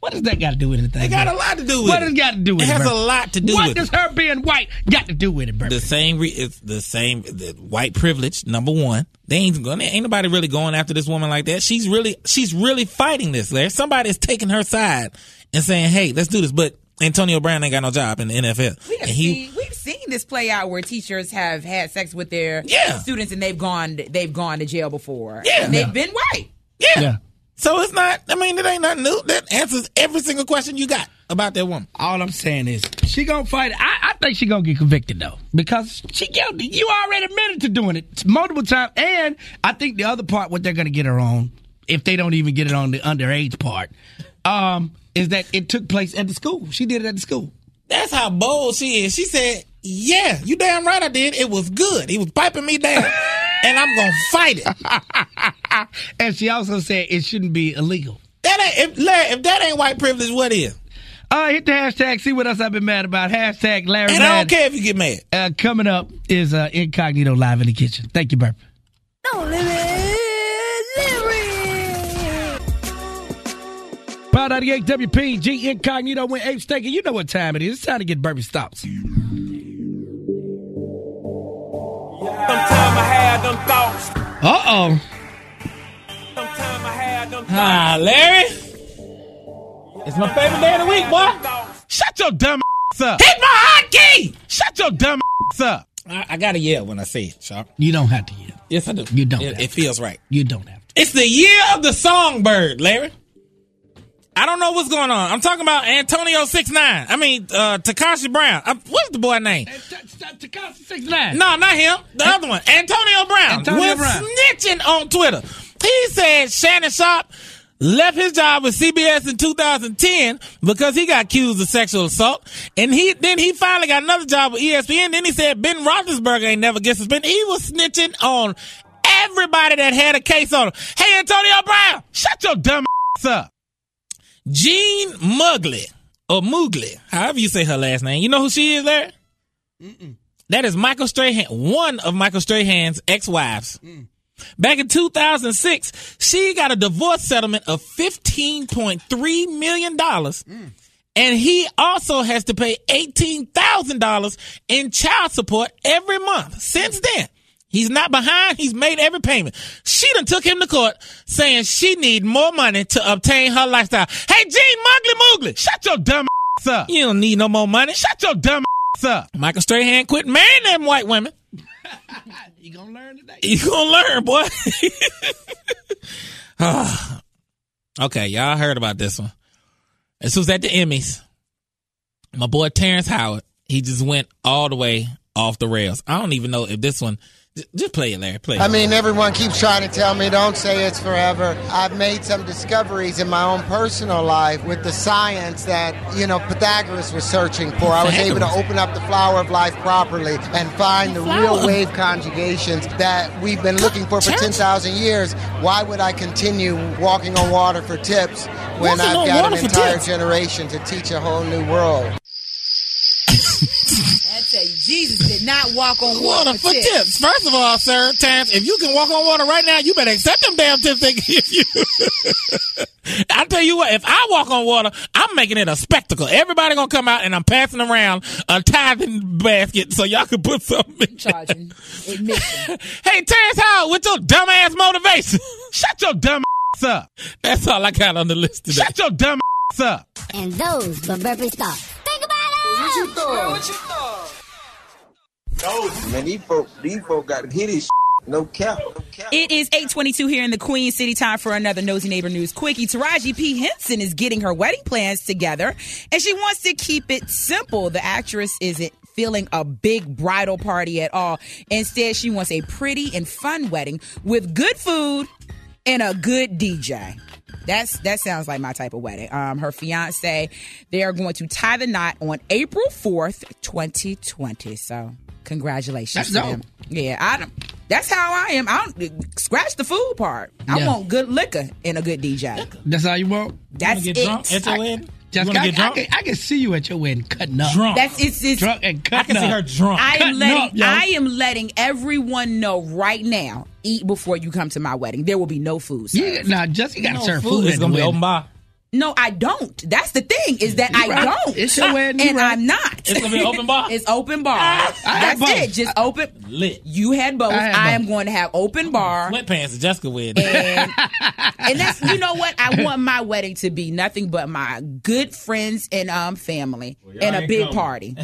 What does that got to do with anything? It got a lot to do with What it. does it got to do with It it? has bro? a lot to do what with it. What does her being white got to do with it, bro? The same. Re- it's the same. The white privilege. Number one. They ain't going. Ain't nobody really going after this woman like that. She's really. She's really fighting this. Larry. Somebody is taking her side and saying, "Hey, let's do this." But Antonio Brown ain't got no job in the NFL. We have and he. seen, we've seen this play out where teachers have had sex with their Yeah. students and they've gone they've gone to jail before. Yeah. And they've Yeah. been white. Yeah. So it's not. I mean, it ain't nothing new. That answers every single question you got about that woman. All I'm saying is she gonna fight. I, I think she gonna get convicted though because she guilty. You already admitted to doing it multiple times, and I think the other part, what they're gonna get her on, if they don't even get it on the underage part, um, is that it took place at the school. She did it at the school. That's how bold she is. She said, "Yeah, you damn right I did. It was good. He was piping me down, *laughs* and I'm gonna fight it." *laughs* and she also said it shouldn't be illegal. That ain't if, Larry, if that ain't white privilege, what is? Uh, hit the hashtag. See what else I've been mad about. Hashtag Larry. And I don't care if you get mad. Uh, coming up is uh, Incognito live in the kitchen. Thank you, Burp. No limit, Pound 98 WPG Incognito when Ape Steak. You know what time it is. It's time to get Burpee's Thoughts. Uh oh. Sometime I had them Ah, Larry. It's my favorite day of the week, boy. Shut your dumb ass up. Hit my hotkey. Shut your dumb ass up. I, I gotta yell when I say it, Sharp. You don't have to yell. Yes, I do. You don't. It, it feels right. You don't have to. It's the year of the songbird, Larry. I don't know what's going on. I'm talking about Antonio Six Nine. I mean, uh, Tekashi Brown. Uh, what's the boy name? Tekashi Six Nine. No, not him. The other one, Antonio Brown. Antonio was Brown. snitching on Twitter. He said Shannon Sharpe left his job with CBS in 2010 because he got accused of sexual assault, and he then he finally got another job with ESPN. Then he said Ben Roethlisberger ain't never get suspended. He was snitching on everybody that had a case on him. Hey, Antonio Brown, shut your dumb ass up. Jean Mugley or Muggli, however you say her last name. You know who she is, Larry? That is Michael Strahan, one of Michael Strahan's ex-wives. Mm. Back in 2006, she got a divorce settlement of $15.3 million. Mm. And he also has to pay $18,000 in child support every month. Since then, he's not behind. He's made every payment. She done took him to court saying she need more money to obtain her lifestyle. Hey, Jean Mugly Moogly, shut your dumb ass up. You don't need no more money. Shut your dumb ass up. Michael Strahan quit marrying them white women. *laughs* You gonna learn today? You gonna learn, boy. *laughs* Ah. okay, y'all heard about this one. This was at the Emmys. My boy Terrence Howard, he just went all the way off the rails. I don't even know if this one. J- Just play it, Larry. Play it. I mean, everyone keeps trying to tell me don't say it's forever. I've made some discoveries in my own personal life with the science that, you know, Pythagoras was searching for. I was able to open up the flower of life properly and find the real wave conjugations that we've been looking for for 10,000 years. Why would I continue walking on water for tips when Walking I've got an entire generation to teach a whole new world? I tell you, Jesus did not walk on water, Water for tips. First of all, sir, Terrence, if you can walk on water right now, you better accept them damn tips they *laughs* give you. I tell you what, if I walk on water, I'm making it a spectacle. Everybody gonna come out and I'm passing around a tithing basket so y'all can put something in Charging admission. *laughs* Hey, Terrence Howard, with your dumbass motivation. *laughs* Shut your dumb ass up. That's all I got on the list today. Shut your dumb ass up. And those were Burpee's Thoughts. Think about it. What you thought? What you thought? No, man, these folks, these folk got to hit his no cap. No cap. It is 822 here in the Queen City. Time for another Nosy Neighbor News Quickie. Taraji P. Henson is getting her wedding plans together, and she wants to keep it simple. The actress isn't feeling a big bridal party at all. Instead, she wants a pretty and fun wedding with good food and a good DJ. That's that sounds like my type of wedding. Um, her fiance, they are going to tie the knot on April fourth, twenty twenty. So congratulations That's to them. dope. Yeah, I don't. That's how I am. I don't scratch the food part. I Yeah. want good liquor and a good DJ. That's all you want? That's get it. drunk at your I- wedding? Just Just I, get drunk? I, can, I can see you at your wedding cutting up. That's it's, it's drunk and cutting up. I am Cutting letting up. I am letting everyone know right now. Eat before you come to my wedding. There will be no food. Yeah, served. nah, just you gotta No serve food. food. It's at gonna be wedding. open bar. No, I don't. That's the thing is that You I right. don't. It's your wedding, and right. I'm not. It's gonna be an open bar? *laughs* it's open bar. I That's both. it. Just open. Lit. You had both. I I, had am going to have open bar. Sweatpants at Jessica wedding. And, *laughs* and that's you know what I want my wedding to be nothing but my good friends and um family and a big coming. party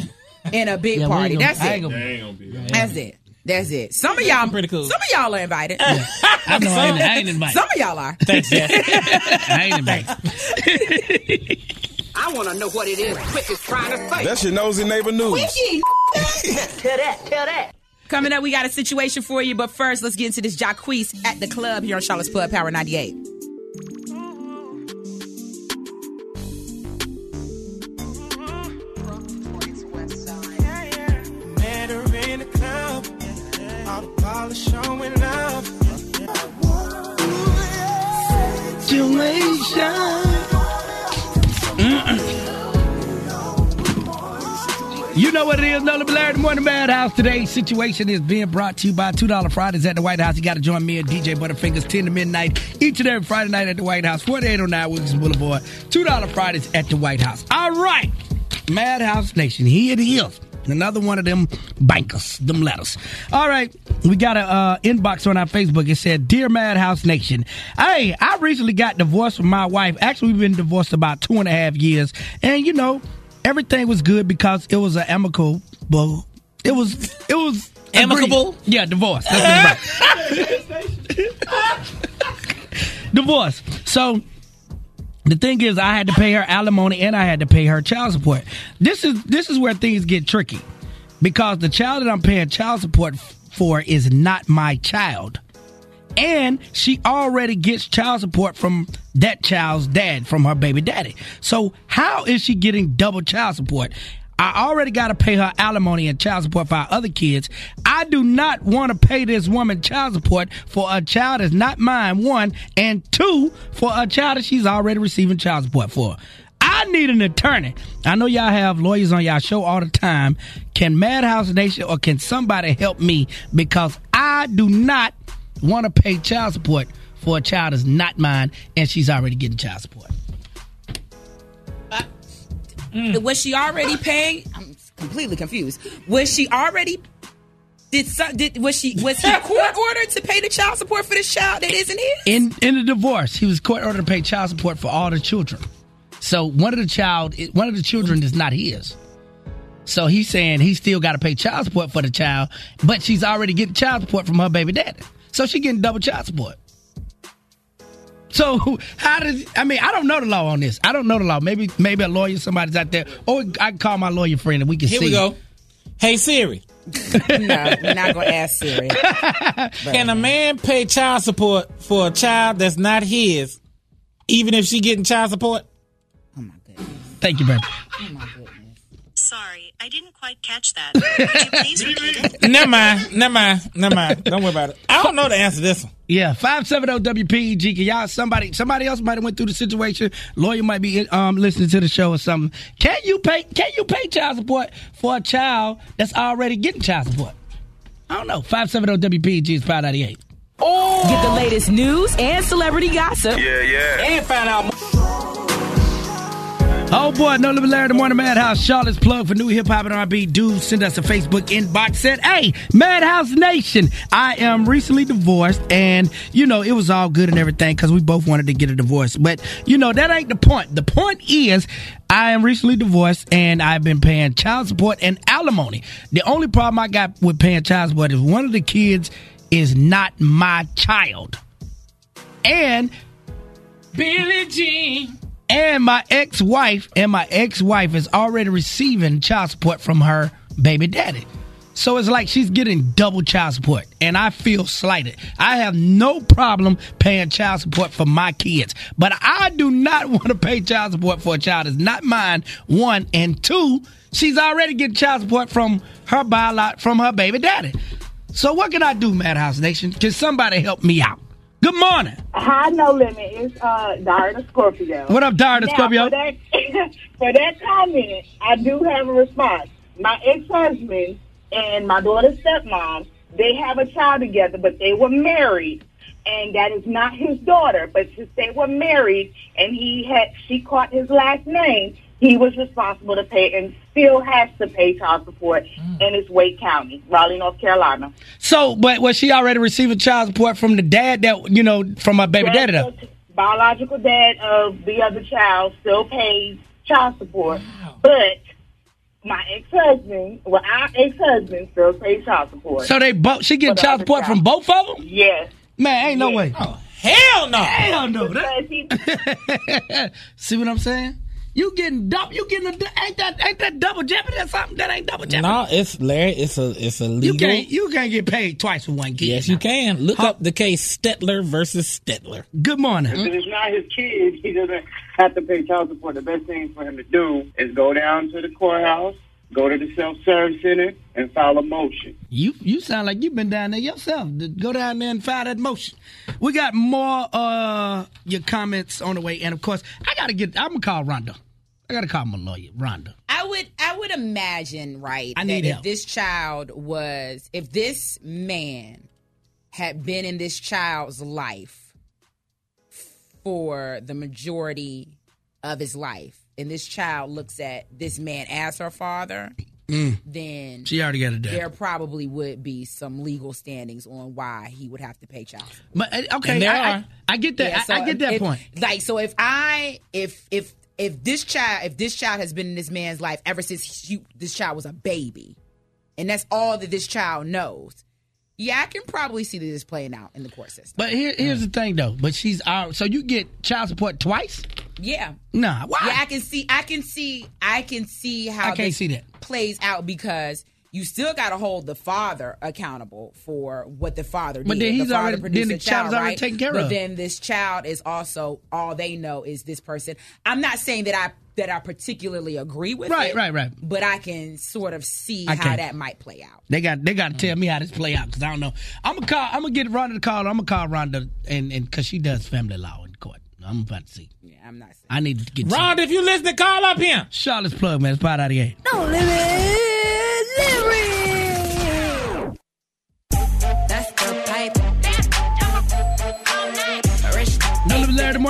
and a big Yeah, party. gonna- That's I it. ain't gonna be- I ain't gonna be there. That's it. That's it. Some of y'all pretty cool. Some of y'all are invited. *laughs* I know I ain't, I ain't invited. Some of y'all are. Thanks, Jess. *laughs* I ain't invited. I want to know what it is Quick is trying to say. That's your nosy neighbor news. Wiki. *laughs* tell that, tell that. Coming up, we got a situation for you, but first, let's get into this Jacquees at the club here on Charlotte's Club Power 98. The polish showing love. You know what it is, Nola Blair, the Morning Madhouse. Today's situation is being brought to you by $2 Fridays at the White House. You got to join me and DJ Butterfingers 10 to midnight each and every Friday night at the White House, 4809 Wilkins Boulevard. $2 Fridays at the White House. All right, Madhouse Nation, here it is. Another one of them bankers, them letters. All right, we got a uh, inbox on our Facebook. It said, "Dear Madhouse Nation, hey, I recently got divorced from my wife. Actually, we've been divorced about two and a half years, and you know, everything was good because it was an amicable. It was it was Amicable? agreed. Yeah, divorce. That's what *laughs* divorce. So the thing is, I had to pay her alimony and I had to pay her child support. This is this is where things get tricky because the child that I'm paying child support for is not my child. And she already gets child support from that child's dad, from her baby daddy. So how is she getting double child support? I already got to pay her alimony and child support for our other kids. I do not want to pay this woman child support for a child that's not mine, one, and two, for a child that she's already receiving child support for. I need an attorney. I know y'all have lawyers on y'all show all the time. Can Madhouse Nation or can somebody help me? Because I do not want to pay child support for a child that's not mine and she's already getting child support. Mm. Was she already paying? I'm completely confused. Was she already? Did, some, did was she was he *laughs* court ordered to pay the child support for this child that isn't his? In in the divorce, he was court ordered to pay child support for all the children. So one of the child, one of the children is not his. So he's saying he still got to pay child support for the child, but she's already getting child support from her baby daddy. So she getting double child support. So *laughs* how does I mean I don't know the law on this. I don't know the law. Maybe maybe a lawyer, somebody's out there, or I can call my lawyer friend and we can Here see. Here we go. Hey Siri. *laughs* no, we're not gonna ask Siri. *laughs* Can a man pay child support for a child that's not his, even if she getting child support? Oh my goodness! Thank you, baby. Sorry, I didn't quite catch that. *laughs* Could you please repeat it? never mind. Never mind. Never mind. Don't worry about it. I don't know the answer to this one. Yeah, five seven zero WPEG. Can y'all somebody somebody else might have went through the situation. Lawyer might be um listening to the show or something. Can you pay? Can you pay child support for a child that's already getting child support? I don't know. Five seven zero WPEG is five ninety eight. Get the latest news and celebrity gossip. Yeah, yeah. And find out Oh boy, no limit Larry the Morning Madhouse. Charlotte's plug for new hip hop and R&B. Dude, send us a Facebook inbox. Said, "Hey, Madhouse Nation, I am recently divorced, and you know it was all good and everything because we both wanted to get a divorce. But you know that ain't the point. The point is, I am recently divorced, and I've been paying child support and alimony. The only problem I got with paying child support is one of the kids is not my child, and Billie Jean." And my ex-wife and my ex-wife is already receiving child support from her baby daddy. So it's like she's getting double child support, and I feel slighted. I have no problem paying child support for my kids, but I do not *laughs* want to pay child support for a child that's not mine. One and two, she's already getting child support from her biolog- from her baby daddy. So what can I do, Madhouse Nation? Can somebody help me out? Good morning. Hi, no limit. It's uh, Dara the Scorpio. What up, Dara the Scorpio? For that, *laughs* for that comment, I do have a response. My ex-husband and my daughter's stepmom, they have a child together, but they were married, and that is not his daughter. But since they were married, and he had, she caught his last name, he was responsible to pay, and still has to pay child support mm. in his Wake County, Raleigh, North Carolina. So, but was she already receiving child support from the dad that you know from my baby daddy though? biological dad of the other child still pays child support, but my ex-husband, well, our ex-husband still pays child support. So they both she For getting the child support from both of them? Yes. Man, ain't no way. Oh, Hell no. Hell no. Because he, *laughs* See what I'm saying? You getting double? You getting a, ain't that ain't that double jeopardy or something? That ain't double jeopardy. No, it's Larry. It's a it's a legal. You can't you can't get paid twice for one kid. Yes, you can. Look up the case Stetler versus Stetler. Good morning. If it's not his kid, he doesn't have to pay child support. The best thing for him to do is go down to the courthouse, go to the self-service center, and file a motion. You you sound like you've been down there yourself. Go down there and file that motion. We got more uh your comments on the way, and of course I gotta get. I'm gonna call Rhonda. I gotta call my lawyer, Rhonda. I would I would imagine, right, I that need if this child was, if this man had been in this child's life for the majority of his life, and this child looks at this man as her father, Mm. then She already got a done. there probably would be some legal standings on why he would have to pay child support. But uh, okay, And there I, I, are. I get that. Yeah, so I, I get that if- point. Like, so if I, if if if this child, if this child has been in this man's life ever since he, this child was a baby, and that's all that this child knows, yeah, I can probably see that this playing out in the court system. But here, here's the thing, though. But she's uh, so you get child support twice. Yeah. Nah, why? Yeah, I can see. I can see. I can see how I can't see that. plays out because. You still got to hold the father accountable for what the father But did. then he's father already- then the child's already right? taken care but of. then this child is also all they know is this person. I'm not saying that I that I particularly agree with Right, it, right, right. But I can sort of see I how can. that might play out. They got they got to tell me how this play out because I don't know. I'm gonna call. I'm gonna get Rhonda to call. I'm gonna call Rhonda and and because she does family law. I'm about to see. Yeah, I'm not. I need to get Rhonda, if you listen, call up here. Charlotte's plug, man. It's part out of the game. Don't limit,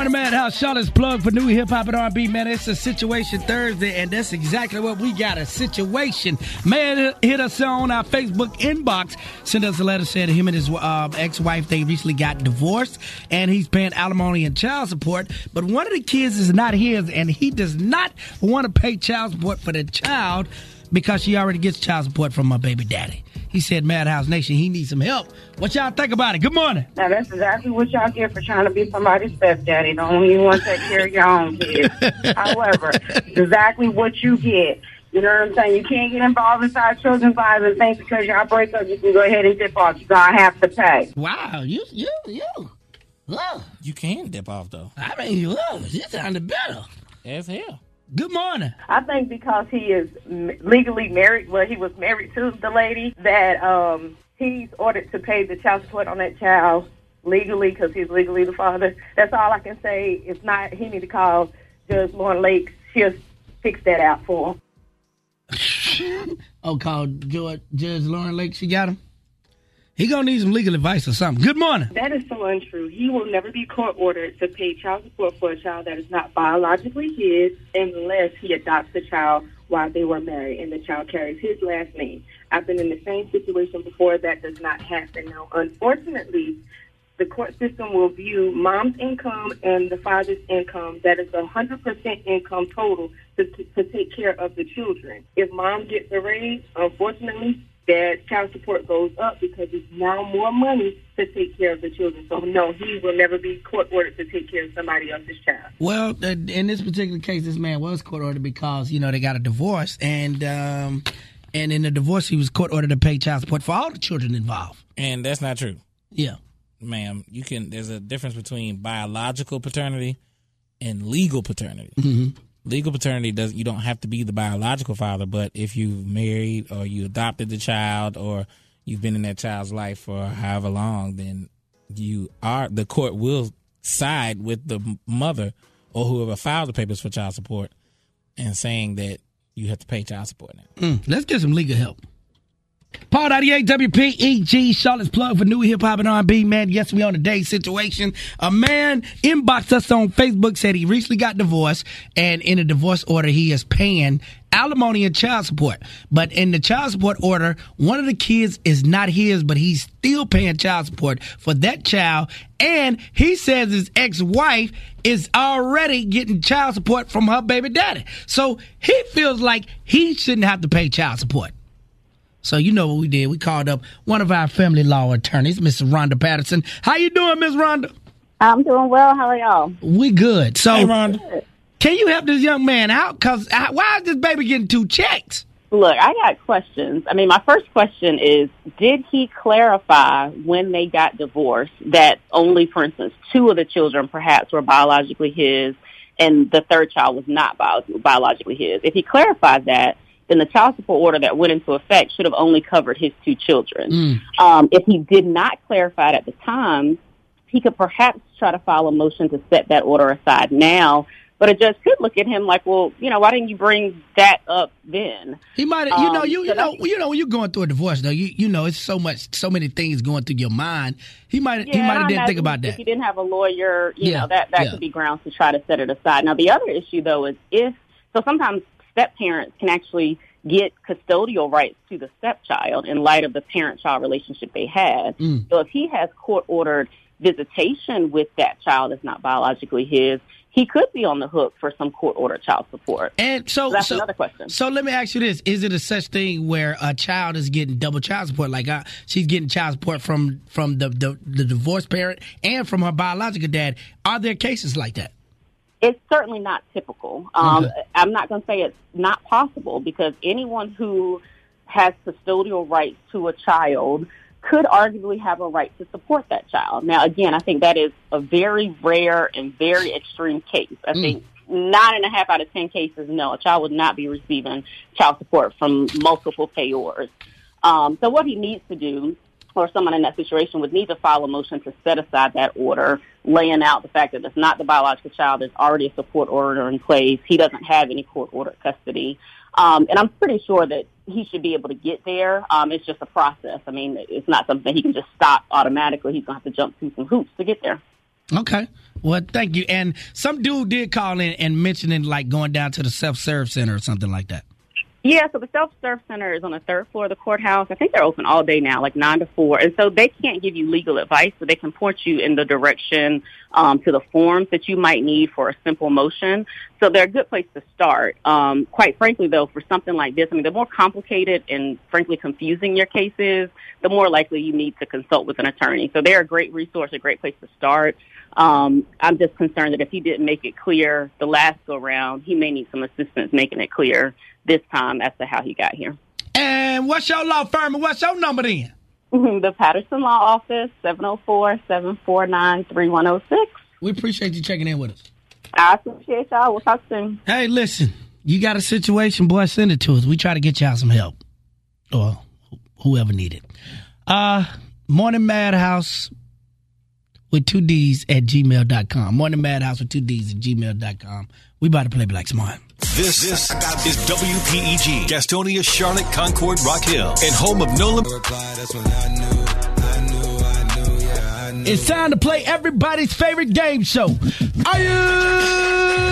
Morning Madhouse, Charlotte's plug for new hip hop and R&B, man. It's a Situation Thursday, and that's exactly what we got, a situation. Man, hit us on our Facebook inbox. Send us a letter saying him and his uh, ex-wife, they recently got divorced, and he's paying alimony and child support, but one of the kids is not his, and he does not want to pay child support for the child because she already gets child support from my baby daddy. He said, Madhouse Nation, he needs some help. What y'all think about it? Good morning. Now that's exactly what y'all get for trying to be somebody's stepdaddy. Don't even want to take care of your own kids. *laughs* However, exactly what you get. You know what I'm saying? You can't get involved inside children's lives and think because y'all break up, you can go ahead and dip off. You're gonna have to pay. Wow, you, you, you. Love. You can dip off though. I mean, you love. You sounded better. As hell. Good morning. I think because he is legally married, well, he was married to the lady, that um, he's ordered to pay the child support on that child legally because he's legally the father. That's all I can say. If not, he need to call Judge Lauren Lake. She'll fix that out for him. *laughs* Oh, called George, Judge Lauren Lake. She got him. He gonna need some legal advice or something. Good morning. That is so untrue. He will never be court ordered to pay child support for a child that is not biologically his unless he adopts the child while they were married and the child carries his last name. I've been in the same situation before. That does not happen. Now, unfortunately, the court system will view mom's income and the father's income. That is a 100% income total to, to, to take care of the children. If mom gets a raise, unfortunately, that child support goes up because it's now more money to take care of the children. So, no, he will never be court ordered to take care of somebody else's child. Well, uh, in this particular case, this man was court ordered because you know they got a divorce, and um, and in the divorce, he was court ordered to pay child support for all the children involved. And that's not true. Yeah. Ma'am, you can there's a difference between biological paternity and legal paternity. Mhm. Legal paternity doesn't you don't have to be the biological father, but if you've married or you adopted the child or you've been in that child's life for however long, then you are the court will side with the mother or whoever filed the papers for child support and saying that you have to pay child support now. Mm, let's get some legal help. Paul 98 WPEG, Charlotte's plug for new hip hop and R&B. Man, yes, we on a day situation. A man inboxed us on Facebook, said he recently got divorced, and in a divorce order, he is paying alimony and child support. But in the child support order, one of the kids is not his, but he's still paying child support for that child. And he says his ex-wife is already getting child support from her baby daddy. So he feels like he shouldn't have to pay child support. So you know what we did? We called up one of our family law attorneys, Miss Rhonda Patterson. How you doing, Miss Rhonda? I'm doing well. How are y'all? We good. So, Hey, Rhonda. can you help this young man out? Cause uh, why is this baby getting two checks? Look, I got questions. I mean, my first question is, did he clarify when they got divorced that only, for instance, two of the children perhaps were biologically his and the third child was not bio- biologically his? If he clarified that, then the child support order that went into effect should have only covered his two children. Um, if he did not clarify it at the time, he could perhaps try to file a motion to set that order aside now But a judge could look at him like, well, you know, why didn't you bring that up then? He might, you know, Um, you you know, you know, when you're going through a divorce, though, you you know, it's so much, so many things going through your mind. He might, he might have didn't think about If that. you didn't have a lawyer, you Yeah, know, that, that yeah. could be grounds to try to set it aside. Now, the other issue, though, is if, so sometimes step parents can actually get custodial rights to the stepchild in light of the parent-child relationship they had. Mm. So if he has court-ordered visitation with that child that's not biologically his, he could be on the hook for some court-ordered child support. And so, that's so- another question. So let me ask you this: Is it a such thing where a child is getting double child support? Like uh, she's getting child support from from the, the the divorced parent and from her biological dad. Are there cases like that? It's certainly not typical. Um, Okay. I'm not going to say it's not possible because anyone who has custodial rights to a child could arguably have a right to support that child. Now, again, I think that is a very rare and very extreme case. I Mm. think nine and a half out of ten cases, no, a child would not be receiving child support from multiple payors. Um, so what he needs to do, or someone in that situation would need to file a motion to set aside that order, laying out the fact that it's not the biological child, there's already a support order in place, he doesn't have any court ordered custody. Um, and I'm pretty sure that he should be able to get there. Um, it's just a process. I mean, it's not something he can just stop automatically. He's going to have to jump through some hoops to get there. Okay. Well, thank you. And some dude did call in and mentioning like going down to the self serve center or something like that. Yeah, so the self-serve center is on the third floor of the courthouse. I think they're open all day now, like nine to four. And so they can't give you legal advice, but they can point you in the direction um, to the forms that you might need for a simple motion. So they're a good place to start. Um, quite frankly, though, for something like this, I mean, the more complicated and frankly confusing your case is, the more likely you need to consult with an attorney. So they're a great resource, a great place to start. Um, I'm just concerned that if he didn't make it clear the last go round, he may need some assistance making it clear this time as to how he got here. And what's your law firm and what's your number then? the Patterson Law Office, 704-749-3106. We appreciate you checking in with us. I appreciate y'all. We'll talk soon. Hey, listen, you got a situation, boy, send it to us. We try to get y'all some help. Or whoever need it. Uh, Morning Madhouse with two D's at gmail.com. Morning Madhouse with two D's at gmail.com. We about to play Black Smart. This, this is WPEG, Gastonia, Charlotte, Concord, Rock Hill, and home of Nolan. It's time to play everybody's favorite game show. Are you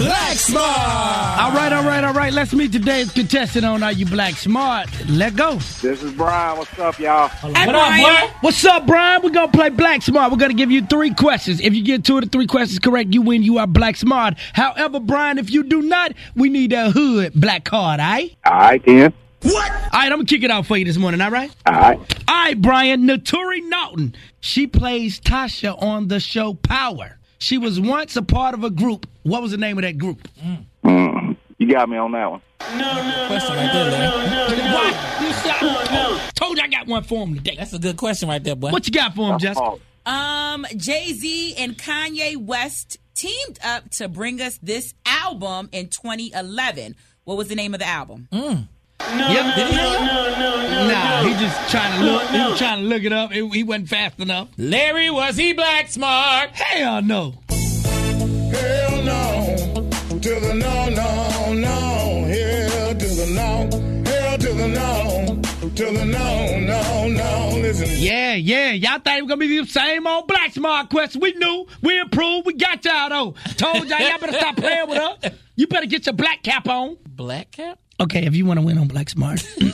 Black Smart? All right, all right, all right. Let's meet today's contestant on Are You Black Smart? Let go. This is Brian. What's up, y'all? Hey, Brian. What's up, Brian? We're gonna play Black Smart. We're gonna give you three questions. If you get two of the three questions correct, you win. You are Black Smart. However, Brian, if you do not, we need a hood black card, all right? All right, then. What? All right, I'm gonna kick it out for you this morning, all right? All right. All right, Brian. Naturi Naughton. She plays Tasha on the show Power. She was once a part of a group. What was the name of that group? Mm, you got me on that one. No, no, question right there, Larry. What? You said, told you I got one for him today. That's a good question right there, boy. What you got for him, Jessica? Um, Jay Z and Kanye West teamed up to bring us this album in 2011. What was the name of the album? Mm. No, yep. Did he no, no, no, no, Nah, he just trying to look. He was trying to look it up. He, he wasn't fast enough. Larry, was he black smart? Hell no. Hell no. To the no, no, no. Hell to the no. Hell to the no. To the no, no, no. Listen. Yeah, yeah. Y'all thought it was gonna be the same old black smart question. We knew. We improved. We got y'all though. Told y'all y'all better stop playing with us. You better get your black cap on. Black cap? Okay, if you want to win on Black Smart, *laughs* you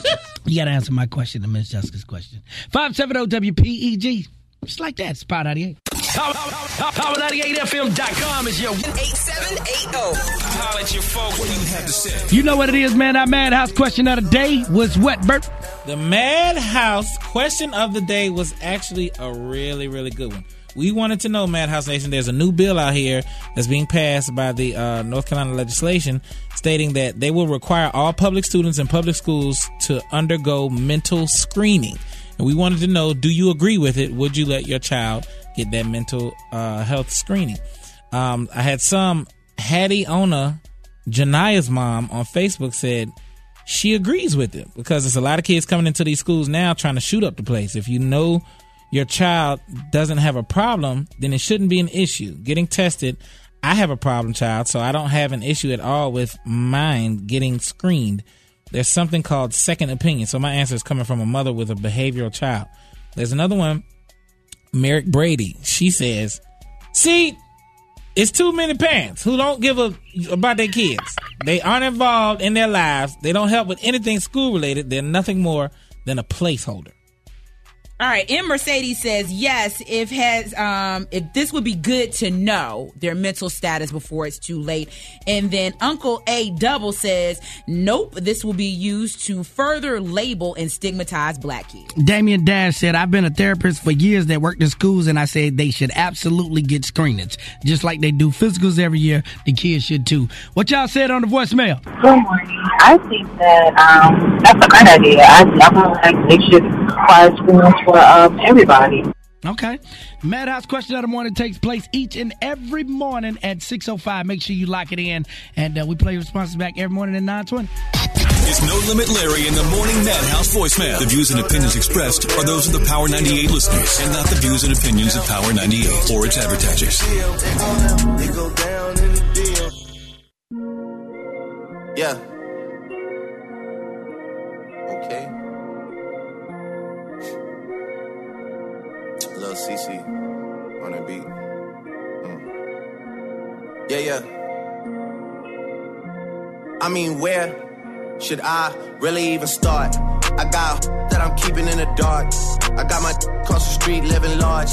got to answer my question and Miss Jessica's question. 570 WPEG. Just like that. Spot 98. Power98FM.com is your 8780. Holla at your folks. What do you have to say? You know what it is, man. Our madhouse question of the day was what, Bert? The Madhouse question of the day was actually a really, really good one. We wanted to know, Madhouse Nation, there's a new bill out here that's being passed by the uh, North Carolina legislation stating that they will require all public students in public schools to undergo mental screening. And we wanted to know, do you agree with it? Would you let your child get that mental uh, health screening? Um, I had some, Hattie Ona, Jania's mom on Facebook said, she agrees with it because there's a lot of kids coming into these schools now trying to shoot up the place. If you know your child doesn't have a problem, then it shouldn't be an issue. Getting tested, I have a problem child, so I don't have an issue at all with mine getting screened. There's something called second opinion. So my answer is coming from a mother with a behavioral child. There's another one, Merrick Brady. She says, "See, it's too many parents who don't give a about their kids. They aren't involved in their lives. They don't help with anything school related. They're nothing more than a placeholder." All right, M Mercedes says yes. If has um if this would be good to know their mental status before it's too late, and then Uncle A Double says nope. This will be used to further label and stigmatize black kids. Damian Dash said, I've been a therapist for years that worked in schools, and I said they should absolutely get screenings. Just like they do physicals every year, the kids should too. What y'all said on the voicemail? Good morning. I think that um, that's a great idea. I, I feel like they should require screenings for um, everybody. Okay. Madhouse question of the morning takes place each and every morning at 6.05. Make sure you lock it in. And uh, we play responses back every morning at 9.20. It's No Limit Larry in the Morning Madhouse voicemail. The views and opinions expressed are those of the Power 98 listeners and not the views and opinions of Power 98 or its advertisers. They go down in the deal. Yeah. CC on the beat. Mm. Yeah, yeah. I mean, where should I really even start? I got that I'm keeping in the dark. I got my across the street living large.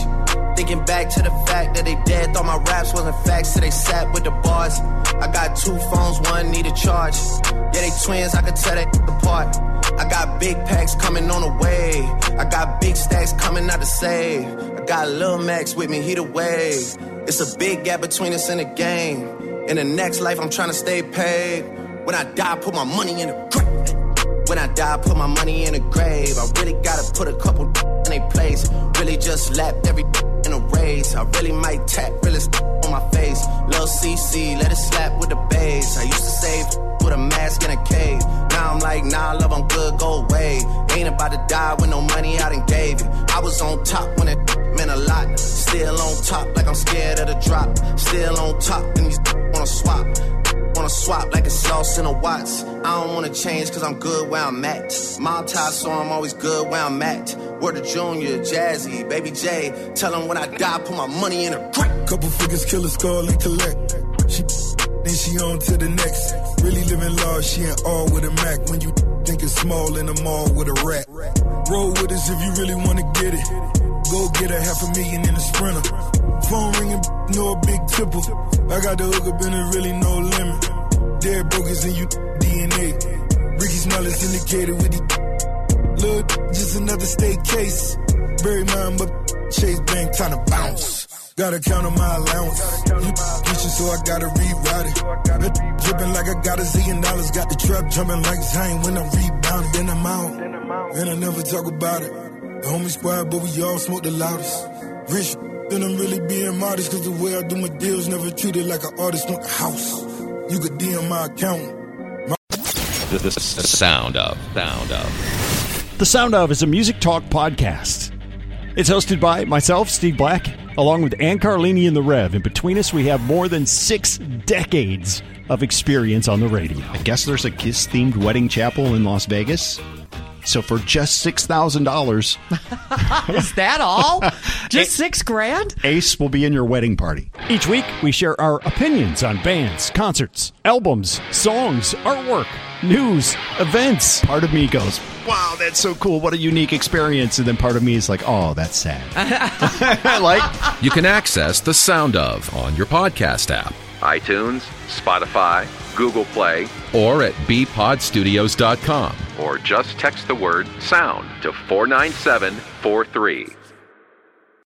Thinking back to the fact that they dead, thought my raps wasn't facts, so they sat with the bars. I got two phones, one need a charge. Yeah, they twins, I could tell they apart. I got big packs coming on the way. I got big stacks coming out to save. I got Lil Max with me, he the wave. It's a big gap between us in the game. In the next life, I'm trying to stay paid. When I die, put my money in the grave. When I die, put my money in the grave. I really gotta put a couple in a place. Really just lapped every in a race. I really might tap, really on my face. Lil CC, let it slap with the bass. I used to save with a mask in a cave. Now I'm like, nah, love, I'm good, go away. Ain't about to die with no money I done gave it. I was on top when it meant a lot. Still on top, like I'm scared of the drop. Still on top, and these wanna swap. Wanna swap like it's sauce in a Watts. I don't wanna change cause I'm good where I'm at. Mob tie, so I'm always good where I'm at. Word of Junior, Jazzy, Baby J. Tell them when I die, put my money in a grave. Couple figures, kill a skull and collect. She then she on to the next. Really living large, she ain't all with a Mac. When you think it's small in the mall with a rat. Roll with us if you really wanna get it. Go get a half a million in a sprinter. Phone ringing, no big tipple. I got the hook up and it really no limit. Dead brokers in you DNA. Ricky Smell is indicated with the Look, just another state case. Bury mine, but Chase Bank trying to bounce. Gotta count on my allowance. You kitchen, so I gotta reroute it. Dripping like I got a zillion dollars. Got the trap jumping like Zane when I'm rebounding. Then I'm out. And I never talk about it. The homie squad, but we all smoke the loudest. Rich, then I'm really being modest. Cause the way I do my deals never treated like an artist want the house. You could DM my account. The, the, the sound of, sound of. The Sound of is a music talk podcast. It's hosted by myself, Steve Black, along with Ann Carlini and the Rev. And between us, we have more than six decades of experience on the radio. I guess there's a Kiss themed wedding chapel in Las Vegas. So for just $6,000, *laughs* Is that all? *laughs* Just six grand? Ace will be in your wedding party. Each week, we share our opinions on bands, concerts, albums, songs, artwork, news, events. Part of me goes, wow, that's so cool. What a unique experience. And then part of me is like, oh, that's sad. I *laughs* like, You can access the sound of on your podcast app, iTunes, Spotify, Google Play, or at bpodstudios.com, or just text the word sound to 49743.